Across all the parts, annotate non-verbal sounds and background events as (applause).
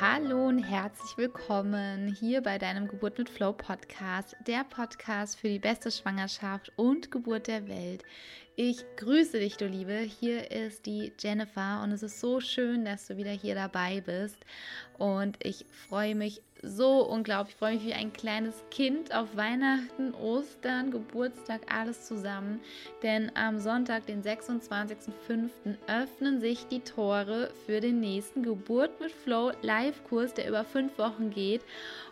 Hallo und herzlich willkommen hier bei deinem Geburt mit Flow Podcast, der Podcast für die beste Schwangerschaft und Geburt der Welt. Ich grüße dich, du Liebe. Hier ist die Jennifer und es ist so schön, dass du wieder hier dabei bist. Und ich freue mich so unglaublich. Ich freue mich wie ein kleines Kind auf Weihnachten, Ostern, Geburtstag, alles zusammen. Denn am Sonntag, den 26.05., öffnen sich die Tore für den nächsten Geburt mit Flow Live-Kurs, der über fünf Wochen geht.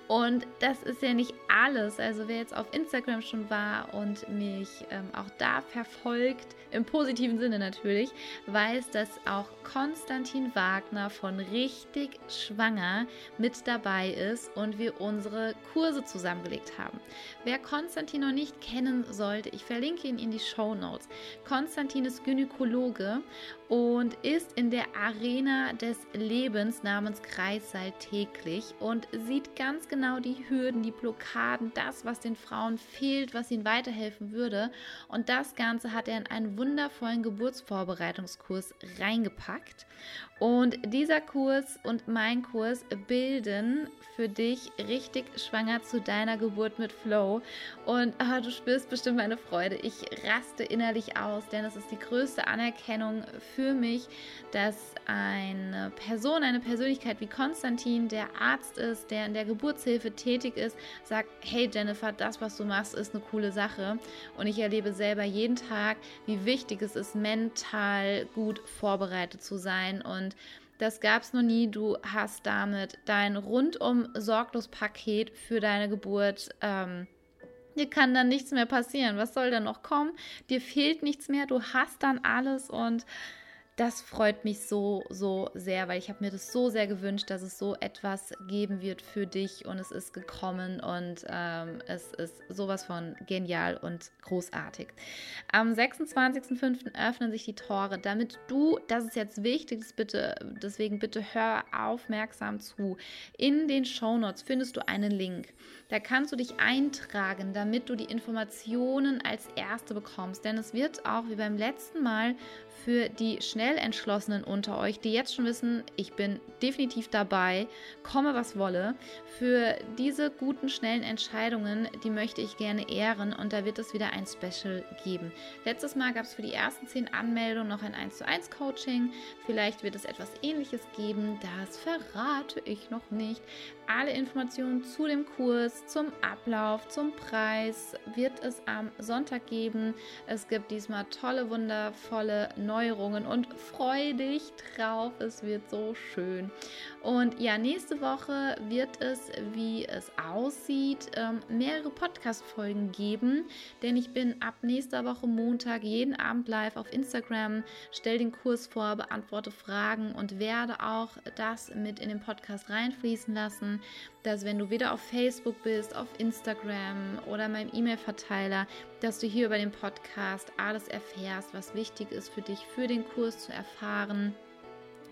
Und das ist ja nicht alles. Also wer jetzt auf Instagram schon war und mich ähm, auch da verfolgt, im positiven Sinne natürlich, weiß, dass auch Konstantin Wagner von Richtig Schwanger mit dabei ist und wir unsere Kurse zusammengelegt haben. Wer Konstantin noch nicht kennen sollte, ich verlinke ihn in die Show Notes. Konstantin ist Gynäkologe und ist in der Arena des Lebens namens Kreissaal täglich und sieht ganz genau die Hürden, die Blockaden, das, was den Frauen fehlt, was ihnen weiterhelfen würde. Und das Ganze hat er in einen wundervollen Geburtsvorbereitungskurs reingepackt. Und dieser Kurs und mein Kurs bilden für dich richtig schwanger zu deiner Geburt mit Flow. Und oh, du spürst bestimmt meine Freude. Ich raste innerlich aus, denn es ist die größte Anerkennung für mich, dass eine Person, eine Persönlichkeit wie Konstantin, der Arzt ist, der in der Geburtshilfe tätig ist, sagt, hey Jennifer, das, was du machst, ist eine coole Sache. Und ich erlebe selber jeden Tag, wie wichtig es ist, mental gut vorbereitet zu sein und und das gab es noch nie. Du hast damit dein rundum sorglos Paket für deine Geburt. Ähm, dir kann dann nichts mehr passieren. Was soll denn noch kommen? Dir fehlt nichts mehr. Du hast dann alles und das freut mich so, so sehr, weil ich habe mir das so sehr gewünscht, dass es so etwas geben wird für dich und es ist gekommen und ähm, es ist sowas von genial und großartig. Am 26.05. öffnen sich die Tore, damit du, das ist jetzt wichtig, das bitte, deswegen bitte hör aufmerksam zu. In den Shownotes findest du einen Link. Da kannst du dich eintragen, damit du die Informationen als Erste bekommst, denn es wird auch wie beim letzten Mal für die schnell entschlossenen unter euch, die jetzt schon wissen, ich bin definitiv dabei, komme was wolle. Für diese guten, schnellen Entscheidungen, die möchte ich gerne ehren und da wird es wieder ein Special geben. Letztes Mal gab es für die ersten zehn Anmeldungen noch ein 1 zu 1 Coaching. Vielleicht wird es etwas ähnliches geben, das verrate ich noch nicht. Alle Informationen zu dem Kurs, zum Ablauf, zum Preis wird es am Sonntag geben. Es gibt diesmal tolle, wundervolle Neuerungen und freu dich drauf. Es wird so schön. Und ja, nächste Woche wird es, wie es aussieht, ähm, mehrere Podcast-Folgen geben, denn ich bin ab nächster Woche Montag jeden Abend live auf Instagram, stelle den Kurs vor, beantworte Fragen und werde auch das mit in den Podcast reinfließen lassen dass wenn du wieder auf Facebook bist, auf Instagram oder meinem E-Mail-Verteiler, dass du hier über den Podcast alles erfährst, was wichtig ist für dich, für den Kurs zu erfahren.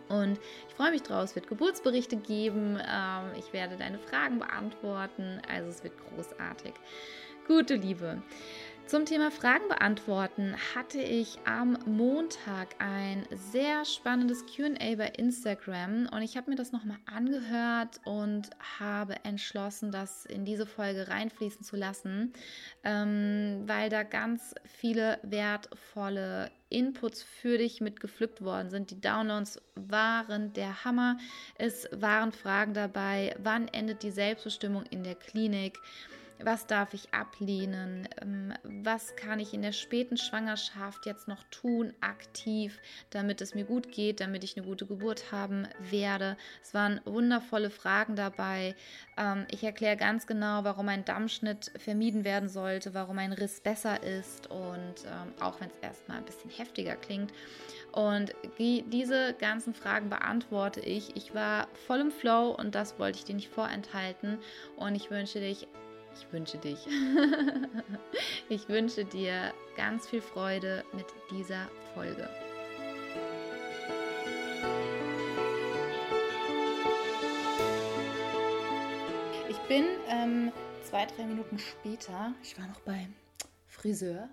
Und ich freue mich drauf. Es wird Geburtsberichte geben. Ähm, ich werde deine Fragen beantworten. Also es wird großartig. Gute Liebe. Zum Thema Fragen beantworten hatte ich am Montag ein sehr spannendes QA bei Instagram und ich habe mir das nochmal angehört und habe entschlossen, das in diese Folge reinfließen zu lassen, ähm, weil da ganz viele wertvolle Inputs für dich mitgepflückt worden sind. Die Downloads waren der Hammer. Es waren Fragen dabei, wann endet die Selbstbestimmung in der Klinik? Was darf ich ablehnen, ähm, was kann ich in der späten Schwangerschaft jetzt noch tun, aktiv, damit es mir gut geht, damit ich eine gute Geburt haben werde. Es waren wundervolle Fragen dabei. Ähm, ich erkläre ganz genau, warum ein Dammschnitt vermieden werden sollte, warum ein Riss besser ist und ähm, auch wenn es erstmal ein bisschen heftiger klingt. Und diese ganzen Fragen beantworte ich. Ich war voll im Flow und das wollte ich dir nicht vorenthalten. Und ich wünsche dich ich wünsche dich. (laughs) ich wünsche dir ganz viel Freude mit dieser Folge. Ich bin ähm, zwei, drei Minuten später, ich war noch beim Friseur.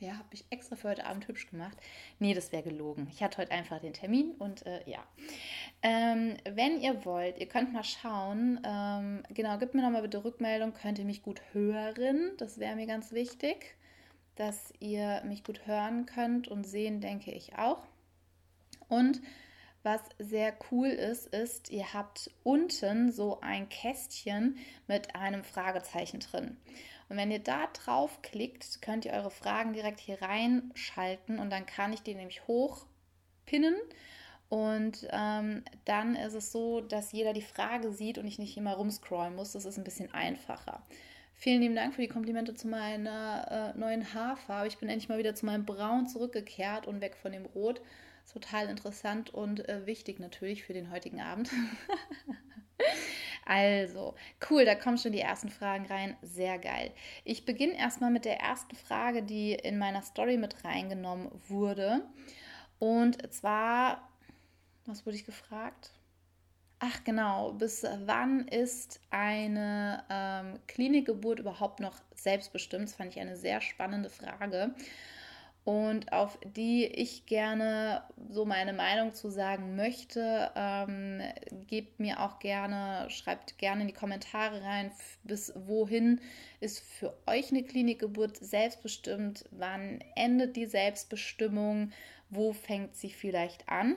Ja, habe ich extra für heute Abend hübsch gemacht. Nee, das wäre gelogen. Ich hatte heute einfach den Termin und äh, ja. Ähm, wenn ihr wollt, ihr könnt mal schauen. Ähm, genau, gebt mir nochmal bitte Rückmeldung. Könnt ihr mich gut hören? Das wäre mir ganz wichtig, dass ihr mich gut hören könnt und sehen, denke ich auch. Und was sehr cool ist, ist, ihr habt unten so ein Kästchen mit einem Fragezeichen drin. Und wenn ihr da draufklickt, könnt ihr eure Fragen direkt hier reinschalten und dann kann ich die nämlich hochpinnen. Und ähm, dann ist es so, dass jeder die Frage sieht und ich nicht immer rumscrollen muss. Das ist ein bisschen einfacher. Vielen lieben Dank für die Komplimente zu meiner äh, neuen Haarfarbe. Ich bin endlich mal wieder zu meinem Braun zurückgekehrt und weg von dem Rot total interessant und äh, wichtig natürlich für den heutigen Abend. (laughs) also, cool, da kommen schon die ersten Fragen rein. Sehr geil. Ich beginne erstmal mit der ersten Frage, die in meiner Story mit reingenommen wurde. Und zwar, was wurde ich gefragt? Ach genau, bis wann ist eine ähm, Klinikgeburt überhaupt noch selbstbestimmt? Das fand ich eine sehr spannende Frage und auf die ich gerne so meine Meinung zu sagen möchte. Ähm, gebt mir auch gerne, schreibt gerne in die Kommentare rein, bis wohin ist für euch eine Klinikgeburt selbstbestimmt, wann endet die Selbstbestimmung, wo fängt sie vielleicht an.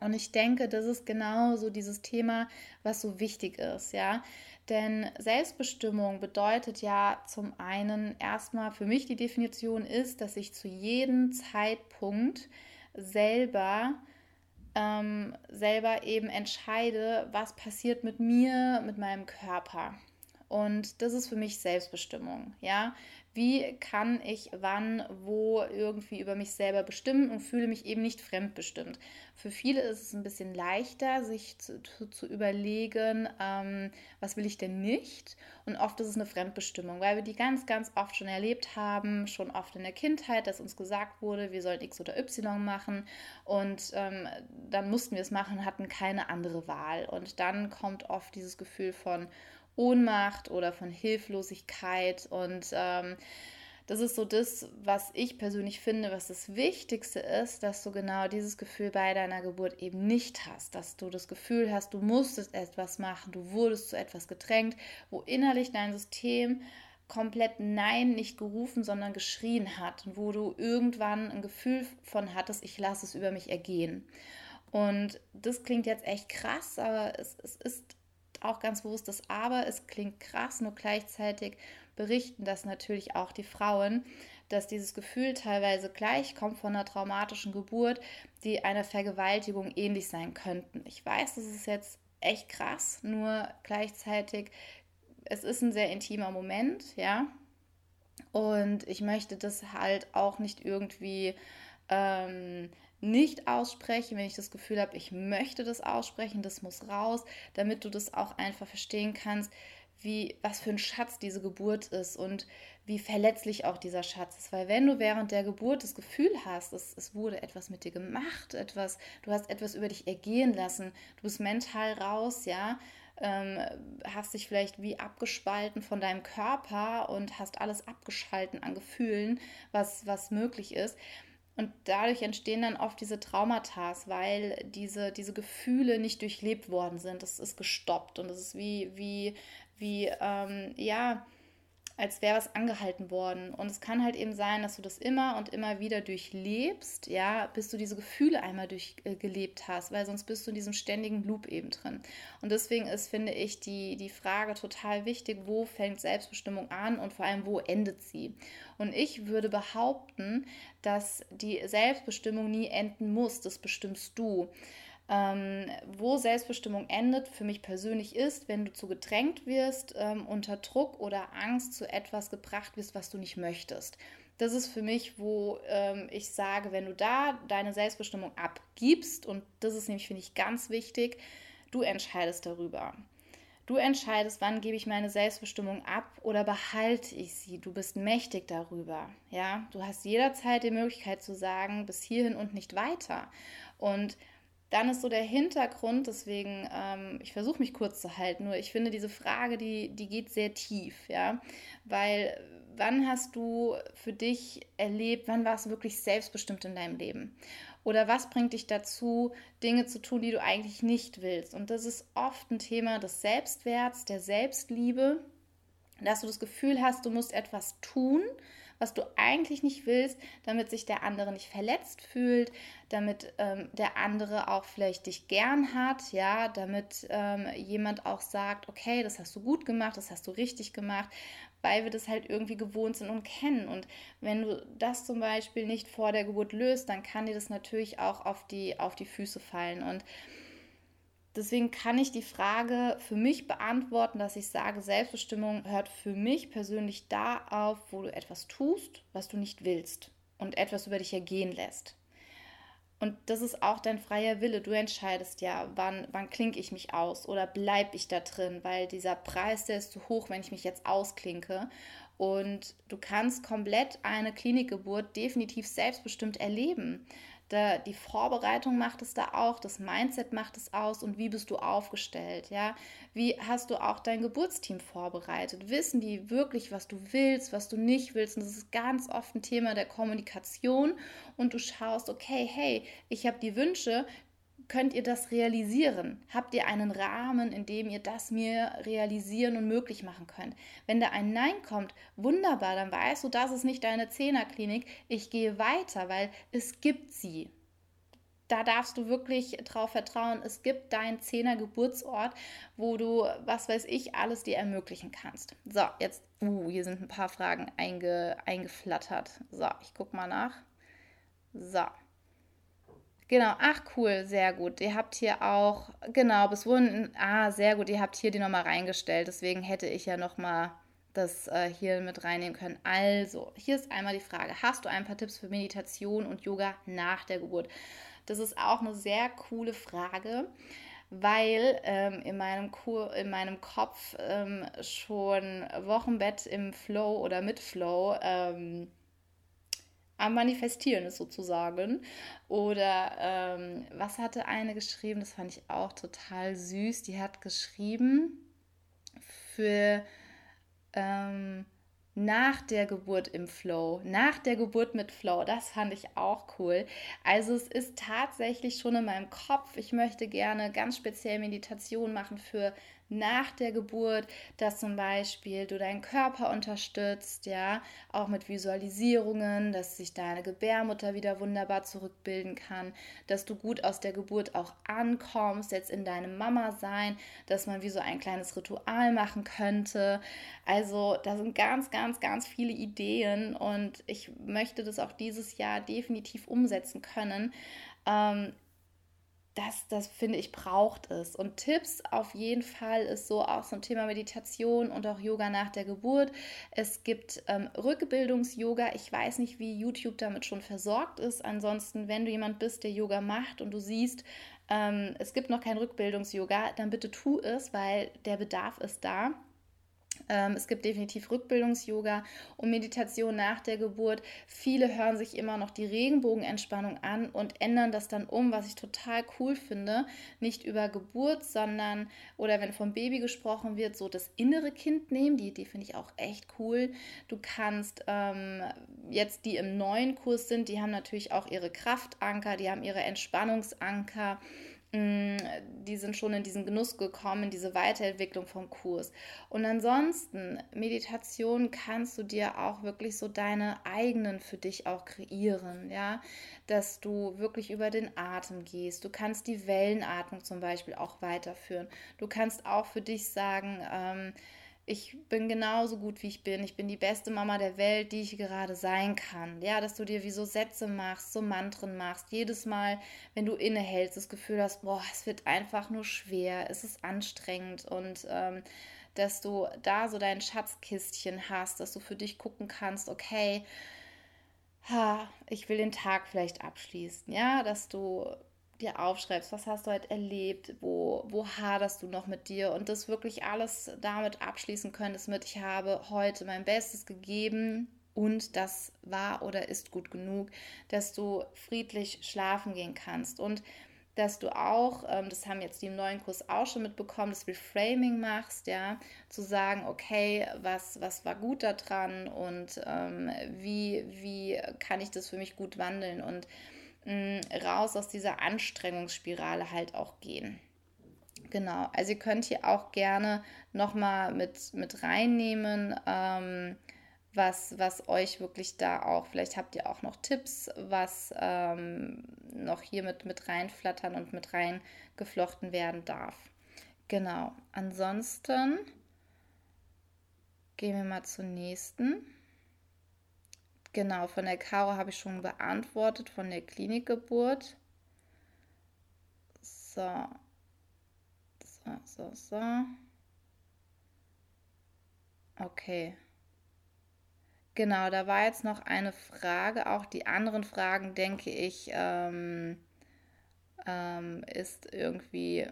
Und ich denke, das ist genau so dieses Thema, was so wichtig ist, ja. Denn Selbstbestimmung bedeutet ja zum einen erstmal für mich die Definition ist, dass ich zu jedem Zeitpunkt selber ähm, selber eben entscheide, was passiert mit mir, mit meinem Körper. Und das ist für mich Selbstbestimmung. Ja, wie kann ich wann, wo irgendwie über mich selber bestimmen und fühle mich eben nicht fremdbestimmt. Für viele ist es ein bisschen leichter, sich zu, zu, zu überlegen, ähm, was will ich denn nicht? Und oft ist es eine Fremdbestimmung, weil wir die ganz, ganz oft schon erlebt haben, schon oft in der Kindheit, dass uns gesagt wurde, wir sollen X oder Y machen und ähm, dann mussten wir es machen, hatten keine andere Wahl. Und dann kommt oft dieses Gefühl von, Ohnmacht oder von Hilflosigkeit. Und ähm, das ist so das, was ich persönlich finde, was das Wichtigste ist, dass du genau dieses Gefühl bei deiner Geburt eben nicht hast. Dass du das Gefühl hast, du musstest etwas machen, du wurdest zu etwas gedrängt, wo innerlich dein System komplett Nein nicht gerufen, sondern geschrien hat und wo du irgendwann ein Gefühl von hattest, ich lasse es über mich ergehen. Und das klingt jetzt echt krass, aber es, es ist auch ganz bewusst das Aber. Es klingt krass, nur gleichzeitig berichten das natürlich auch die Frauen, dass dieses Gefühl teilweise gleichkommt von einer traumatischen Geburt, die einer Vergewaltigung ähnlich sein könnten. Ich weiß, das ist jetzt echt krass, nur gleichzeitig, es ist ein sehr intimer Moment, ja. Und ich möchte das halt auch nicht irgendwie ähm, nicht aussprechen, wenn ich das Gefühl habe, ich möchte das aussprechen, das muss raus, damit du das auch einfach verstehen kannst, wie was für ein Schatz diese Geburt ist und wie verletzlich auch dieser Schatz ist. Weil wenn du während der Geburt das Gefühl hast, es, es wurde etwas mit dir gemacht, etwas, du hast etwas über dich ergehen lassen, du bist mental raus, ja, ähm, hast dich vielleicht wie abgespalten von deinem Körper und hast alles abgeschalten an Gefühlen, was, was möglich ist, und dadurch entstehen dann oft diese Traumata, weil diese, diese Gefühle nicht durchlebt worden sind. Das ist gestoppt und es ist wie, wie, wie, ähm, ja, als wäre was angehalten worden. Und es kann halt eben sein, dass du das immer und immer wieder durchlebst, ja, bis du diese Gefühle einmal durchgelebt äh, hast, weil sonst bist du in diesem ständigen Loop eben drin. Und deswegen ist, finde ich, die, die Frage total wichtig, wo fängt Selbstbestimmung an und vor allem, wo endet sie? Und ich würde behaupten, dass die Selbstbestimmung nie enden muss, das bestimmst du. Ähm, wo Selbstbestimmung endet, für mich persönlich ist, wenn du zu gedrängt wirst, ähm, unter Druck oder Angst zu etwas gebracht wirst, was du nicht möchtest. Das ist für mich, wo ähm, ich sage, wenn du da deine Selbstbestimmung abgibst, und das ist nämlich, finde ich, ganz wichtig, du entscheidest darüber. Du entscheidest, wann gebe ich meine Selbstbestimmung ab oder behalte ich sie. Du bist mächtig darüber. Ja, du hast jederzeit die Möglichkeit zu sagen, bis hierhin und nicht weiter. Und dann ist so der Hintergrund, deswegen, ähm, ich versuche mich kurz zu halten, nur ich finde diese Frage, die, die geht sehr tief, ja, weil wann hast du für dich erlebt, wann warst du wirklich selbstbestimmt in deinem Leben? Oder was bringt dich dazu, Dinge zu tun, die du eigentlich nicht willst? Und das ist oft ein Thema des Selbstwerts, der Selbstliebe, dass du das Gefühl hast, du musst etwas tun, was du eigentlich nicht willst, damit sich der andere nicht verletzt fühlt, damit ähm, der andere auch vielleicht dich gern hat, ja, damit ähm, jemand auch sagt, okay, das hast du gut gemacht, das hast du richtig gemacht, weil wir das halt irgendwie gewohnt sind und kennen. Und wenn du das zum Beispiel nicht vor der Geburt löst, dann kann dir das natürlich auch auf die, auf die Füße fallen. Und Deswegen kann ich die Frage für mich beantworten, dass ich sage, Selbstbestimmung hört für mich persönlich da auf, wo du etwas tust, was du nicht willst und etwas über dich ergehen lässt. Und das ist auch dein freier Wille. Du entscheidest ja, wann, wann klinke ich mich aus oder bleibe ich da drin, weil dieser Preis, der ist zu hoch, wenn ich mich jetzt ausklinke. Und du kannst komplett eine Klinikgeburt definitiv selbstbestimmt erleben. Da, die Vorbereitung macht es da auch, das Mindset macht es aus und wie bist du aufgestellt, ja? Wie hast du auch dein Geburtsteam vorbereitet? Wissen die wirklich, was du willst, was du nicht willst? Und das ist ganz oft ein Thema der Kommunikation und du schaust, okay, hey, ich habe die Wünsche, könnt ihr das realisieren? Habt ihr einen Rahmen, in dem ihr das mir realisieren und möglich machen könnt? Wenn da ein Nein kommt, wunderbar, dann weißt du, das ist nicht deine Zehnerklinik. Ich gehe weiter, weil es gibt sie. Da darfst du wirklich drauf vertrauen. Es gibt deinen Zehner Geburtsort, wo du, was weiß ich, alles dir ermöglichen kannst. So, jetzt, uh, hier sind ein paar Fragen einge, eingeflattert. So, ich gucke mal nach. So. Genau, ach cool, sehr gut. Ihr habt hier auch, genau, bis wohin, ah, sehr gut, ihr habt hier die nochmal reingestellt. Deswegen hätte ich ja nochmal das äh, hier mit reinnehmen können. Also, hier ist einmal die Frage, hast du ein paar Tipps für Meditation und Yoga nach der Geburt? Das ist auch eine sehr coole Frage, weil ähm, in, meinem Kur, in meinem Kopf ähm, schon Wochenbett im Flow oder mit Flow ähm, am Manifestieren ist sozusagen. Oder ähm, was hatte eine geschrieben? Das fand ich auch total süß. Die hat geschrieben für ähm, nach der Geburt im Flow, nach der Geburt mit Flow. Das fand ich auch cool. Also es ist tatsächlich schon in meinem Kopf. Ich möchte gerne ganz speziell Meditation machen für nach der Geburt, dass zum Beispiel du deinen Körper unterstützt, ja, auch mit Visualisierungen, dass sich deine Gebärmutter wieder wunderbar zurückbilden kann, dass du gut aus der Geburt auch ankommst, jetzt in deinem Mama-Sein, dass man wie so ein kleines Ritual machen könnte. Also da sind ganz, ganz, ganz viele Ideen und ich möchte das auch dieses Jahr definitiv umsetzen können. Ähm, das, das finde ich, braucht es. Und Tipps auf jeden Fall ist so auch ein Thema Meditation und auch Yoga nach der Geburt. Es gibt ähm, Rückbildungs-Yoga. Ich weiß nicht, wie YouTube damit schon versorgt ist. Ansonsten, wenn du jemand bist, der Yoga macht und du siehst, ähm, es gibt noch kein Rückbildungs-Yoga, dann bitte tu es, weil der Bedarf ist da. Ähm, es gibt definitiv Rückbildungs-Yoga und Meditation nach der Geburt. Viele hören sich immer noch die Regenbogenentspannung an und ändern das dann um, was ich total cool finde. Nicht über Geburt, sondern, oder wenn vom Baby gesprochen wird, so das innere Kind nehmen. Die Idee finde ich auch echt cool. Du kannst ähm, jetzt, die im neuen Kurs sind, die haben natürlich auch ihre Kraftanker, die haben ihre Entspannungsanker. Mm, die sind schon in diesen Genuss gekommen, in diese Weiterentwicklung vom Kurs. Und ansonsten, Meditation kannst du dir auch wirklich so deine eigenen für dich auch kreieren, ja, dass du wirklich über den Atem gehst. Du kannst die Wellenatmung zum Beispiel auch weiterführen. Du kannst auch für dich sagen, ähm, ich bin genauso gut, wie ich bin. Ich bin die beste Mama der Welt, die ich gerade sein kann. Ja, dass du dir wie so Sätze machst, so Mantren machst. Jedes Mal, wenn du innehältst, das Gefühl hast, boah, es wird einfach nur schwer, es ist anstrengend und ähm, dass du da so dein Schatzkistchen hast, dass du für dich gucken kannst, okay, ha, ich will den Tag vielleicht abschließen. Ja, dass du dir aufschreibst, was hast du heute erlebt, wo, wo haderst du noch mit dir und das wirklich alles damit abschließen könntest mit, ich habe heute mein Bestes gegeben und das war oder ist gut genug, dass du friedlich schlafen gehen kannst. Und dass du auch, ähm, das haben jetzt die im neuen Kurs auch schon mitbekommen, das Reframing machst, ja, zu sagen, okay, was, was war gut daran und ähm, wie, wie kann ich das für mich gut wandeln und mh, mm, raus aus dieser Anstrengungsspirale halt auch gehen. Genau, also ihr könnt hier auch gerne nochmal mit, mit reinnehmen, ähm, was, was euch wirklich da auch, vielleicht habt ihr auch noch Tipps, was ähm, noch hier mit, mit reinflattern und mit reingeflochten werden darf. Genau, ansonsten gehen wir mal zur nächsten. Genau, von der Caro habe ich schon beantwortet, von der Klinikgeburt. So, so, so, so. Okay. Genau, da war jetzt noch eine Frage. Auch die anderen Fragen, denke ich, ähm, ähm, ist irgendwie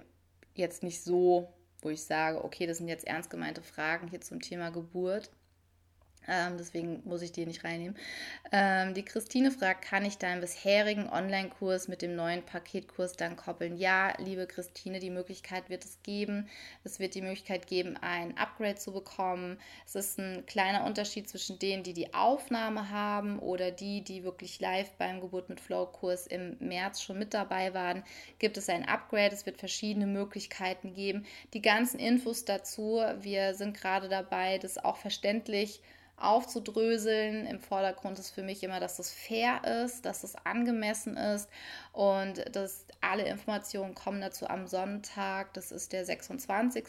jetzt nicht so, wo ich sage, okay, das sind jetzt ernst gemeinte Fragen hier zum Thema Geburt. Ähm, deswegen muss ich die nicht reinnehmen. Ähm, die Christine fragt, kann ich deinen bisherigen Online-Kurs mit dem neuen Paketkurs dann koppeln? Ja, liebe Christine, die Möglichkeit wird es geben. Es wird die Möglichkeit geben, ein Upgrade zu bekommen. Es ist ein kleiner Unterschied zwischen denen, die die Aufnahme haben oder die, die wirklich live beim Geburt mit Flow-Kurs im März schon mit dabei waren. Gibt es ein Upgrade? Es wird verschiedene Möglichkeiten geben. Die ganzen Infos dazu, wir sind gerade dabei, das auch verständlich aufzudröseln. Im Vordergrund ist für mich immer, dass das fair ist, dass es angemessen ist und dass alle Informationen kommen dazu am Sonntag, das ist der 26.,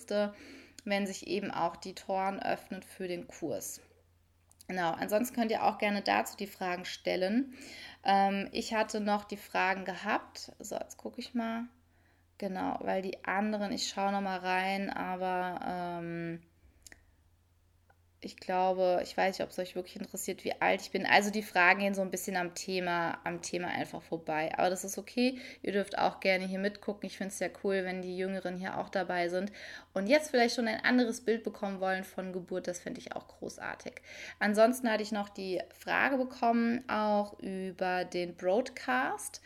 wenn sich eben auch die Toren öffnen für den Kurs. Genau, ansonsten könnt ihr auch gerne dazu die Fragen stellen. Ähm, ich hatte noch die Fragen gehabt. So, jetzt gucke ich mal. Genau, weil die anderen, ich schaue noch mal rein, aber ähm, ich glaube, ich weiß nicht, ob es euch wirklich interessiert, wie alt ich bin. Also die Fragen gehen so ein bisschen am Thema, am Thema einfach vorbei. Aber das ist okay. Ihr dürft auch gerne hier mitgucken. Ich finde es ja cool, wenn die Jüngeren hier auch dabei sind und jetzt vielleicht schon ein anderes Bild bekommen wollen von Geburt. Das finde ich auch großartig. Ansonsten hatte ich noch die Frage bekommen, auch über den Broadcast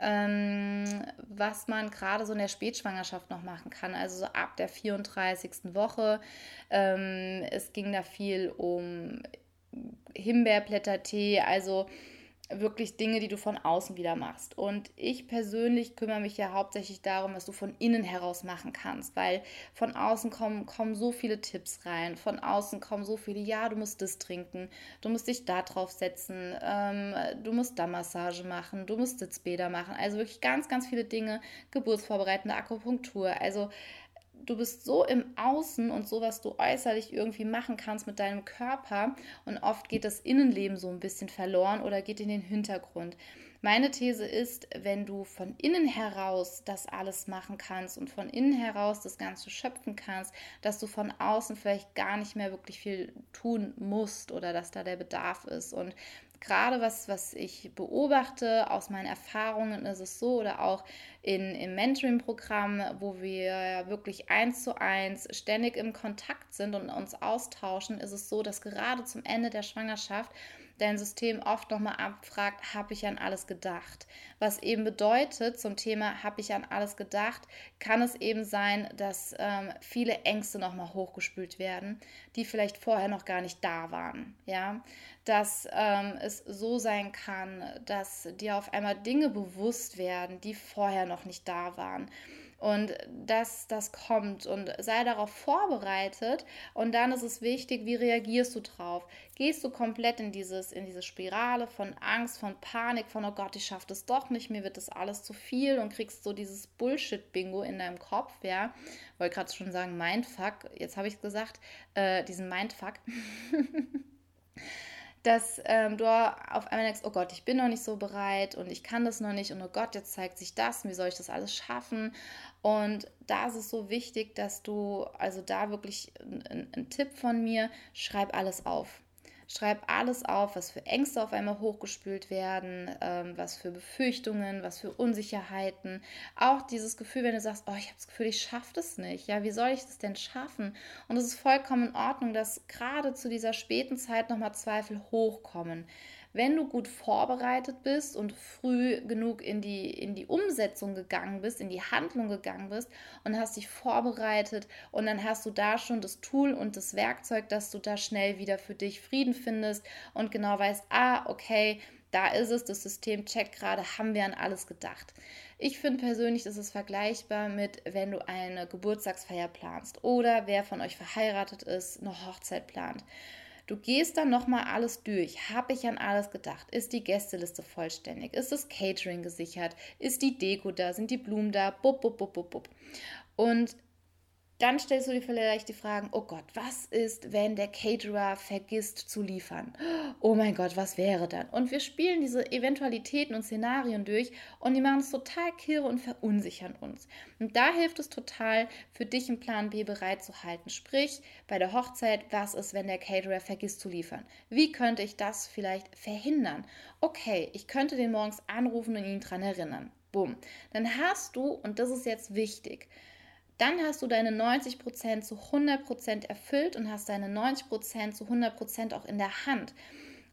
ähm, was man gerade so in der Spätschwangerschaft noch machen kann, also so ab der 34. Woche. Ähm, es ging da viel um Himbeerblättertee, also wirklich Dinge, die du von außen wieder machst. Und ich persönlich kümmere mich ja hauptsächlich darum, was du von innen heraus machen kannst, weil von außen kommen, kommen so viele Tipps rein, von außen kommen so viele, ja, du musst das trinken, du musst dich da drauf setzen, ähm, du musst da Massage machen, du musst Sitzbäder machen, also wirklich ganz, ganz viele Dinge, geburtsvorbereitende Akupunktur, also du bist so im Außen und so, was du äußerlich irgendwie machen kannst mit deinem Körper. Und oft geht das Innenleben so ein bisschen verloren oder geht in den Hintergrund. Meine These ist, wenn du von innen heraus das alles machen kannst und von innen heraus das Ganze schöpfen kannst, dass du von außen vielleicht gar nicht mehr wirklich viel tun musst oder dass da der Bedarf ist. Und gerade was, was ich beobachte aus meinen Erfahrungen ist es so oder auch in, im Mentoring-Programm, wo wir wirklich eins zu eins ständig im Kontakt sind und uns austauschen, ist es so, dass gerade zum Ende der Schwangerschaft dein System oft nochmal abfragt, habe ich an alles gedacht? Was eben bedeutet, zum Thema habe ich an alles gedacht, kann es eben sein, dass ähm, viele Ängste nochmal hochgespült werden, die vielleicht vorher noch gar nicht da waren. Ja, dass ähm, es so sein kann, dass dir auf einmal Dinge bewusst werden, die vorher noch nicht da waren und dass das kommt und sei darauf vorbereitet und dann ist es wichtig, wie reagierst du drauf? Gehst du komplett in dieses in diese Spirale von Angst, von Panik, von oh Gott, ich schaffe das doch nicht, mir wird das alles zu viel und kriegst so dieses Bullshit Bingo in deinem Kopf, ja? Wollte gerade schon sagen Mindfuck, jetzt habe ich gesagt, äh, diesen Mindfuck. (laughs) dass ähm, du auf einmal denkst, oh Gott, ich bin noch nicht so bereit und ich kann das noch nicht und oh Gott, jetzt zeigt sich das wie soll ich das alles schaffen? Und da ist es so wichtig, dass du, also da wirklich ein, ein Tipp von mir, schreib alles auf. Schreib alles auf, was für Ängste auf einmal hochgespült werden, ähm, was für Befürchtungen, was für Unsicherheiten. Auch dieses Gefühl, wenn du sagst, oh, ich habe das Gefühl, ich schaffe das nicht. Ja, wie soll ich das denn schaffen? Und es ist vollkommen in Ordnung, dass gerade zu dieser späten Zeit nochmal Zweifel hochkommen Wenn du gut vorbereitet bist und früh genug in die, in die Umsetzung gegangen bist, in die Handlung gegangen bist und hast dich vorbereitet und dann hast du da schon das Tool und das Werkzeug, dass du da schnell wieder für dich Frieden findest und genau weißt, ah, okay, da ist es, das System checkt gerade, haben wir an alles gedacht. Ich finde persönlich, das ist vergleichbar mit, wenn du eine Geburtstagsfeier planst oder wer von euch verheiratet ist, eine Hochzeit plant. Du gehst dann nochmal alles durch. Habe ich an alles gedacht? Ist die Gästeliste vollständig? Ist das Catering gesichert? Ist die Deko da? Sind die Blumen da? Bub, bub, bub, bub, bub. Und dann stellst du dir vielleicht die Fragen, oh Gott, was ist, wenn der Caterer vergisst zu liefern? Oh mein Gott, was wäre dann? Und wir spielen diese Eventualitäten und Szenarien durch und die machen es total kirre und verunsichern uns. Und da hilft es total, für dich einen Plan B bereitzuhalten. Sprich, bei der Hochzeit, was ist, wenn der Caterer vergisst zu liefern? Wie könnte ich das vielleicht verhindern? Okay, ich könnte den morgens anrufen und ihn daran erinnern. Bumm. Dann hast du, und das ist jetzt wichtig, dann hast du deine 90% zu 100% erfüllt und hast deine 90% zu 100% auch in der Hand.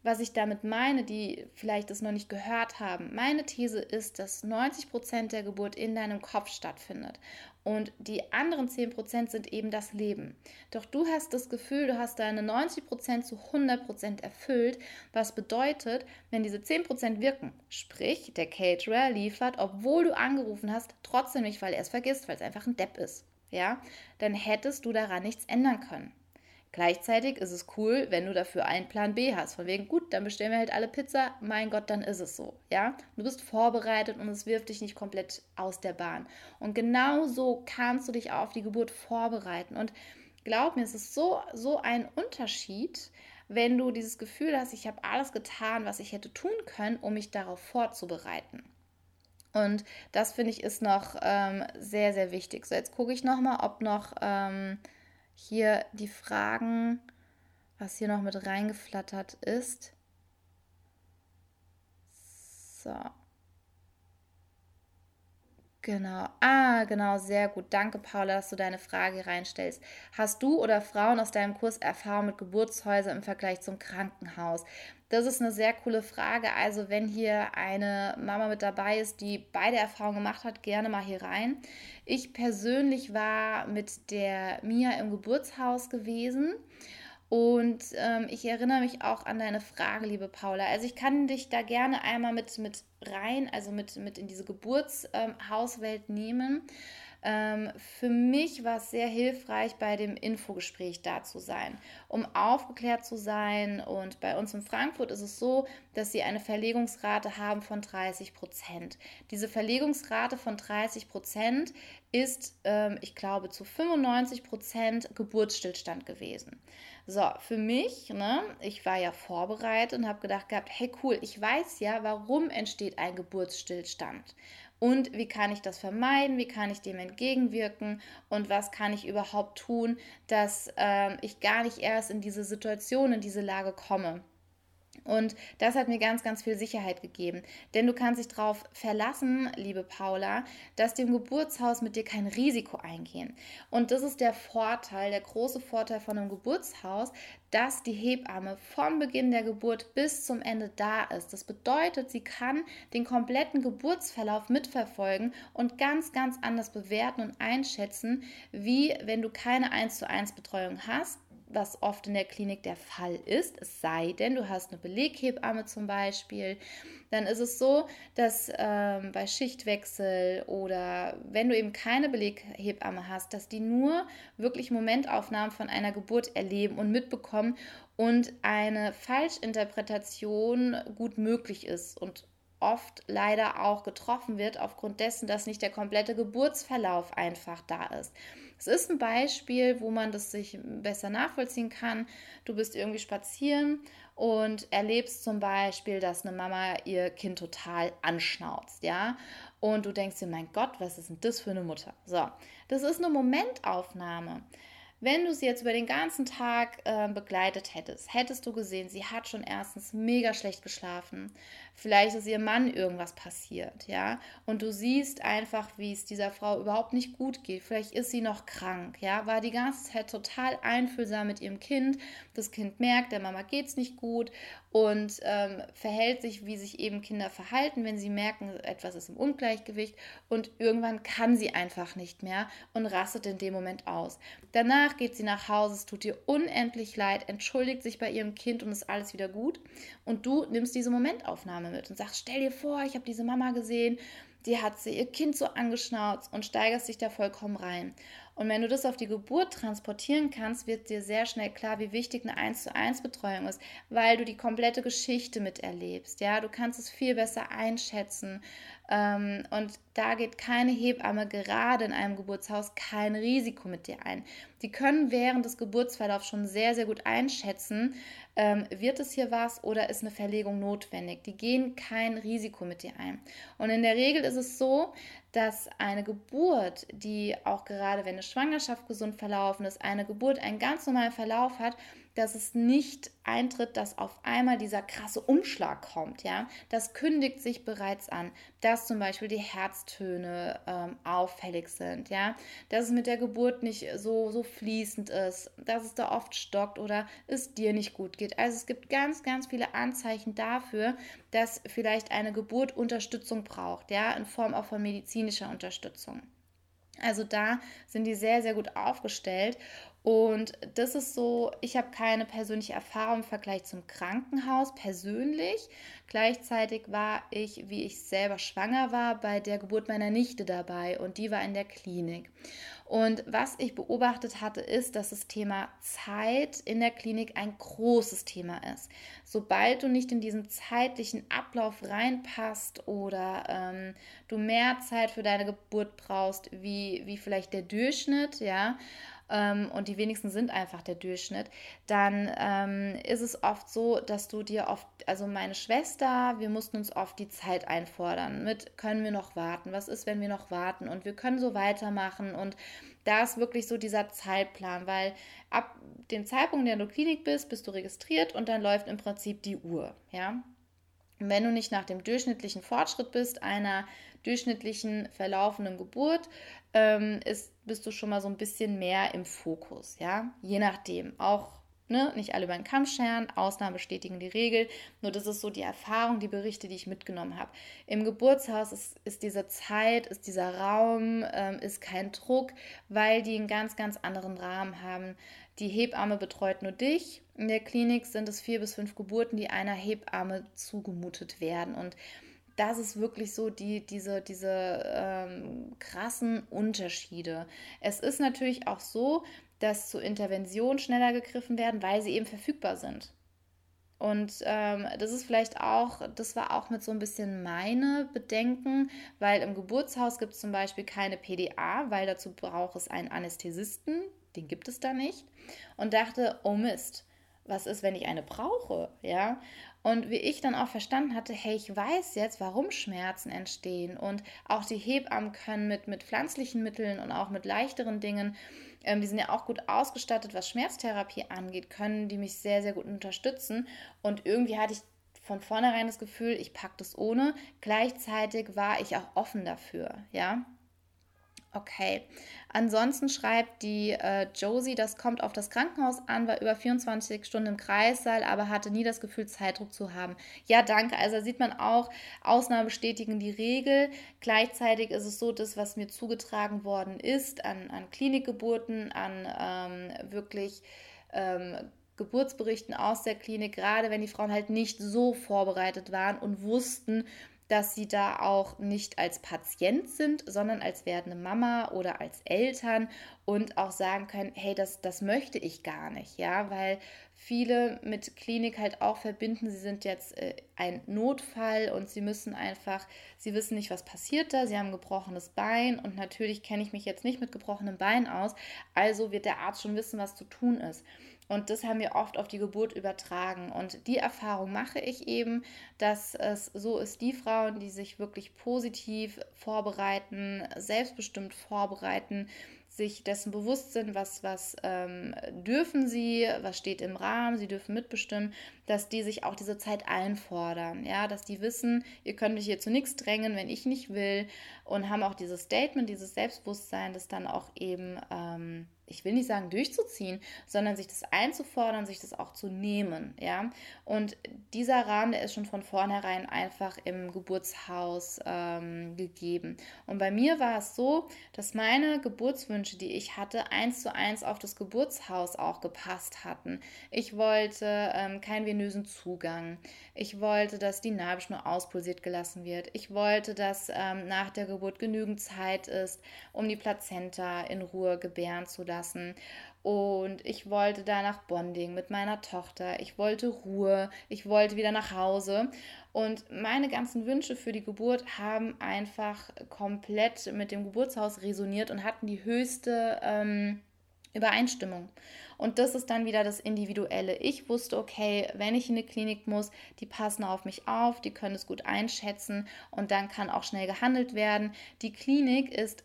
Was ich damit meine, die vielleicht das noch nicht gehört haben, meine These ist, dass 90% der Geburt in deinem Kopf stattfindet und die anderen 10% sind eben das Leben. Doch du hast das Gefühl, du hast deine 90% zu 100% erfüllt, was bedeutet, wenn diese 10% wirken, sprich der Caterer liefert, obwohl du angerufen hast, trotzdem nicht, weil er es vergisst, weil es einfach ein Depp ist, ja, dann hättest du daran nichts ändern können. Gleichzeitig ist es cool, wenn du dafür einen Plan B hast. Von wegen, gut, dann bestellen wir halt alle Pizza. Mein Gott, dann ist es so. Ja, du bist vorbereitet und es wirft dich nicht komplett aus der Bahn. Und genau so kannst du dich auf die Geburt vorbereiten. Und glaub mir, es ist so, so ein Unterschied, wenn du dieses Gefühl hast, ich habe alles getan, was ich hätte tun können, um mich darauf vorzubereiten. Und das finde ich ist noch ähm, sehr, sehr wichtig. So, jetzt gucke ich nochmal, ob noch. Ähm, hier die Fragen, was hier noch mit reingeflattert ist. So. Genau. Ah, genau, sehr gut. Danke, Paula, dass du deine Frage reinstellst. Hast du oder Frauen aus deinem Kurs Erfahrung mit Geburtshäusern im Vergleich zum Krankenhaus? Das ist eine sehr coole Frage. Also, wenn hier eine Mama mit dabei ist, die beide Erfahrungen gemacht hat, gerne mal hier rein. Ich persönlich war mit der Mia im Geburtshaus gewesen. Und ähm, ich erinnere mich auch an deine Frage, liebe Paula. Also ich kann dich da gerne einmal mit, mit rein, also mit, mit in diese Geburtshauswelt ähm, nehmen. Ähm, für mich war es sehr hilfreich, bei dem Infogespräch da zu sein, um aufgeklärt zu sein. Und bei uns in Frankfurt ist es so, dass sie eine Verlegungsrate haben von 30 Prozent. Diese Verlegungsrate von 30 Prozent ist, ähm, ich glaube, zu 95 Prozent Geburtsstillstand gewesen. So, für mich, ne, ich war ja vorbereitet und habe gedacht gehabt, hey cool, ich weiß ja, warum entsteht ein Geburtsstillstand. Und wie kann ich das vermeiden? Wie kann ich dem entgegenwirken? Und was kann ich überhaupt tun, dass äh, ich gar nicht erst in diese Situation, in diese Lage komme? Und das hat mir ganz, ganz viel Sicherheit gegeben. Denn du kannst dich darauf verlassen, liebe Paula, dass dem Geburtshaus mit dir kein Risiko eingehen. Und das ist der Vorteil, der große Vorteil von einem Geburtshaus, dass die Hebamme vom Beginn der Geburt bis zum Ende da ist. Das bedeutet, sie kann den kompletten Geburtsverlauf mitverfolgen und ganz, ganz anders bewerten und einschätzen, wie wenn du keine 1 zu 1 Betreuung hast was oft in der Klinik der Fall ist, es sei denn, du hast eine Beleghebamme zum Beispiel, dann ist es so, dass ähm, bei Schichtwechsel oder wenn du eben keine Beleghebamme hast, dass die nur wirklich Momentaufnahmen von einer Geburt erleben und mitbekommen und eine Falschinterpretation gut möglich ist und oft leider auch getroffen wird aufgrund dessen, dass nicht der komplette Geburtsverlauf einfach da ist. Es ist ein Beispiel, wo man das sich besser nachvollziehen kann. Du bist irgendwie spazieren und erlebst zum Beispiel, dass eine Mama ihr Kind total anschnauzt, ja. Und du denkst dir, mein Gott, was ist denn das für eine Mutter? So, das ist eine Momentaufnahme. Wenn du sie jetzt über den ganzen Tag äh, begleitet hättest, hättest du gesehen, sie hat schon erstens mega schlecht geschlafen. Vielleicht ist ihrem Mann irgendwas passiert, ja. Und du siehst einfach, wie es dieser Frau überhaupt nicht gut geht. Vielleicht ist sie noch krank, ja. War die ganze Zeit total einfühlsam mit ihrem Kind. Das Kind merkt, der Mama geht es nicht gut. und ähm, verhält sich, wie sich eben Kinder verhalten, wenn sie merken, etwas ist im Ungleichgewicht und irgendwann kann sie einfach nicht mehr und rastet in dem Moment aus. Danach geht sie nach Hause, es tut ihr unendlich leid, entschuldigt sich bei ihrem Kind und ist alles wieder gut und du nimmst diese Momentaufnahme mit und sagst, stell dir vor, ich habe diese Mama gesehen, die hat sie ihr Kind so angeschnauzt und steigerst dich da vollkommen rein. Und wenn du das auf die Geburt transportieren kannst, wird dir sehr schnell klar, wie wichtig eine 1 zu 1 Betreuung ist, weil du die komplette Geschichte miterlebst. Ja, du kannst es viel besser einschätzen. Ähm, und da geht keine Hebamme gerade in einem Geburtshaus kein Risiko mit dir ein. Die können während des Geburtsverlaufs schon sehr, sehr gut einschätzen, ähm, wird es hier was oder ist eine Verlegung notwendig. Die gehen kein Risiko mit dir ein. Und in der Regel ist es so, dass eine Geburt, die auch gerade wenn eine Schwangerschaft gesund verlaufen ist, eine Geburt einen ganz normalen Verlauf hat, dass es nicht eintritt, dass auf einmal dieser krasse Umschlag kommt, ja. Das kündigt sich bereits an, dass zum Beispiel die Herztöne ähm, auffällig sind, ja. Dass es mit der Geburt nicht so, so fließend ist, dass es da oft stockt oder es dir nicht gut geht. Also es gibt ganz, ganz viele Anzeichen dafür, dass vielleicht eine Geburt Unterstützung braucht, ja, in Form auch von medizinischer Unterstützung. Also da sind die sehr, sehr gut aufgestellt. Und das ist so, ich habe keine persönliche Erfahrung im Vergleich zum Krankenhaus persönlich. Gleichzeitig war ich, wie ich selber schwanger war, bei der Geburt meiner Nichte dabei und die war in der Klinik. Und was ich beobachtet hatte, ist, dass das Thema Zeit in der Klinik ein großes Thema ist. Sobald du nicht in diesen zeitlichen Ablauf reinpasst oder ähm, du mehr Zeit für deine Geburt brauchst, wie, wie vielleicht der Durchschnitt, ja, ähm, und die wenigsten sind einfach der Durchschnitt, dann ähm, ist es oft so, dass du dir oft, also meine Schwester, wir mussten uns oft die Zeit einfordern mit, können wir noch warten, was ist, wenn wir noch warten? Und wir können so weitermachen. Und da ist wirklich so dieser Zeitplan, weil ab dem Zeitpunkt, in der du Klinik bist, bist du registriert und dann läuft im Prinzip die Uhr, ja. Und wenn du nicht nach dem durchschnittlichen Fortschritt bist, einer durchschnittlichen verlaufenden Geburt, ähm, ist, bist du schon mal so ein bisschen mehr im Fokus, ja, je nachdem. Auch Ne, nicht alle über den Kamm scheren, Ausnahmen bestätigen die Regel. Nur das ist so die Erfahrung, die Berichte, die ich mitgenommen habe. Im Geburtshaus ist, ist diese Zeit, ist dieser Raum, ähm, ist kein Druck, weil die einen ganz, ganz anderen Rahmen haben. Die Hebamme betreut nur dich. In der Klinik sind es vier bis fünf Geburten, die einer Hebamme zugemutet werden. Und das ist wirklich so die, diese, diese ähm, krassen Unterschiede. Es ist natürlich auch so, dass zur Intervention schneller gegriffen werden, weil sie eben verfügbar sind. Und ähm, das ist vielleicht auch, das war auch mit so ein bisschen meine Bedenken, weil im Geburtshaus gibt es zum Beispiel keine PDA, weil dazu braucht es einen Anästhesisten, den gibt es da nicht. Und dachte, oh Mist, was ist, wenn ich eine brauche? Ja. Und wie ich dann auch verstanden hatte, hey, ich weiß jetzt, warum Schmerzen entstehen. Und auch die Hebammen können mit, mit pflanzlichen Mitteln und auch mit leichteren Dingen, ähm, die sind ja auch gut ausgestattet, was Schmerztherapie angeht, können die mich sehr, sehr gut unterstützen. Und irgendwie hatte ich von vornherein das Gefühl, ich packe das ohne. Gleichzeitig war ich auch offen dafür, ja. Okay. Ansonsten schreibt die äh, Josie, das kommt auf das Krankenhaus an, war über 24 Stunden im Kreissaal, aber hatte nie das Gefühl, Zeitdruck zu haben. Ja, danke. Also sieht man auch, Ausnahmen bestätigen die Regel. Gleichzeitig ist es so, das, was mir zugetragen worden ist an, an Klinikgeburten, an ähm, wirklich ähm, Geburtsberichten aus der Klinik, gerade wenn die Frauen halt nicht so vorbereitet waren und wussten, dass sie da auch nicht als Patient sind, sondern als werdende Mama oder als Eltern und auch sagen können, hey, das, das möchte ich gar nicht, ja, weil viele mit Klinik halt auch verbinden, sie sind jetzt äh, ein Notfall und sie müssen einfach, sie wissen nicht, was passiert da, sie haben gebrochenes Bein und natürlich kenne ich mich jetzt nicht mit gebrochenem Bein aus, also wird der Arzt schon wissen, was zu tun ist. Und das haben wir oft auf die Geburt übertragen. Und die Erfahrung mache ich eben, dass es so ist, die Frauen, die sich wirklich positiv vorbereiten, selbstbestimmt vorbereiten, sich dessen bewusst sind, was, was ähm, dürfen sie, was steht im Rahmen, sie dürfen mitbestimmen, dass die sich auch diese Zeit einfordern, ja, dass die wissen, ihr könnt mich hier zu nichts drängen, wenn ich nicht will und haben auch dieses Statement, dieses Selbstbewusstsein, das dann auch eben ähm, ich will nicht sagen durchzuziehen, sondern sich das einzufordern, sich das auch zu nehmen, ja. Und dieser Rahmen, der ist schon von vornherein einfach im Geburtshaus ähm, gegeben. Und bei mir war es so, dass meine Geburtswünsche, die ich hatte, eins zu eins auf das Geburtshaus auch gepasst hatten. Ich wollte ähm, keinen venösen Zugang. Ich wollte, dass die Nabelschnur auspulsiert gelassen wird. Ich wollte, dass ähm, nach der Geburt genügend Zeit ist, um die Plazenta in Ruhe gebären zu lassen lassen. Und ich wollte danach Bonding mit meiner Tochter. Ich wollte Ruhe. Ich wollte wieder nach Hause. Und meine ganzen Wünsche für die Geburt haben einfach komplett mit dem Geburtshaus resoniert und hatten die höchste ähm, Übereinstimmung. Und das ist dann wieder das Individuelle. Ich wusste, okay, wenn ich in eine Klinik muss, die passen auf mich auf, die können es gut einschätzen und dann kann auch schnell gehandelt werden. Die Klinik ist,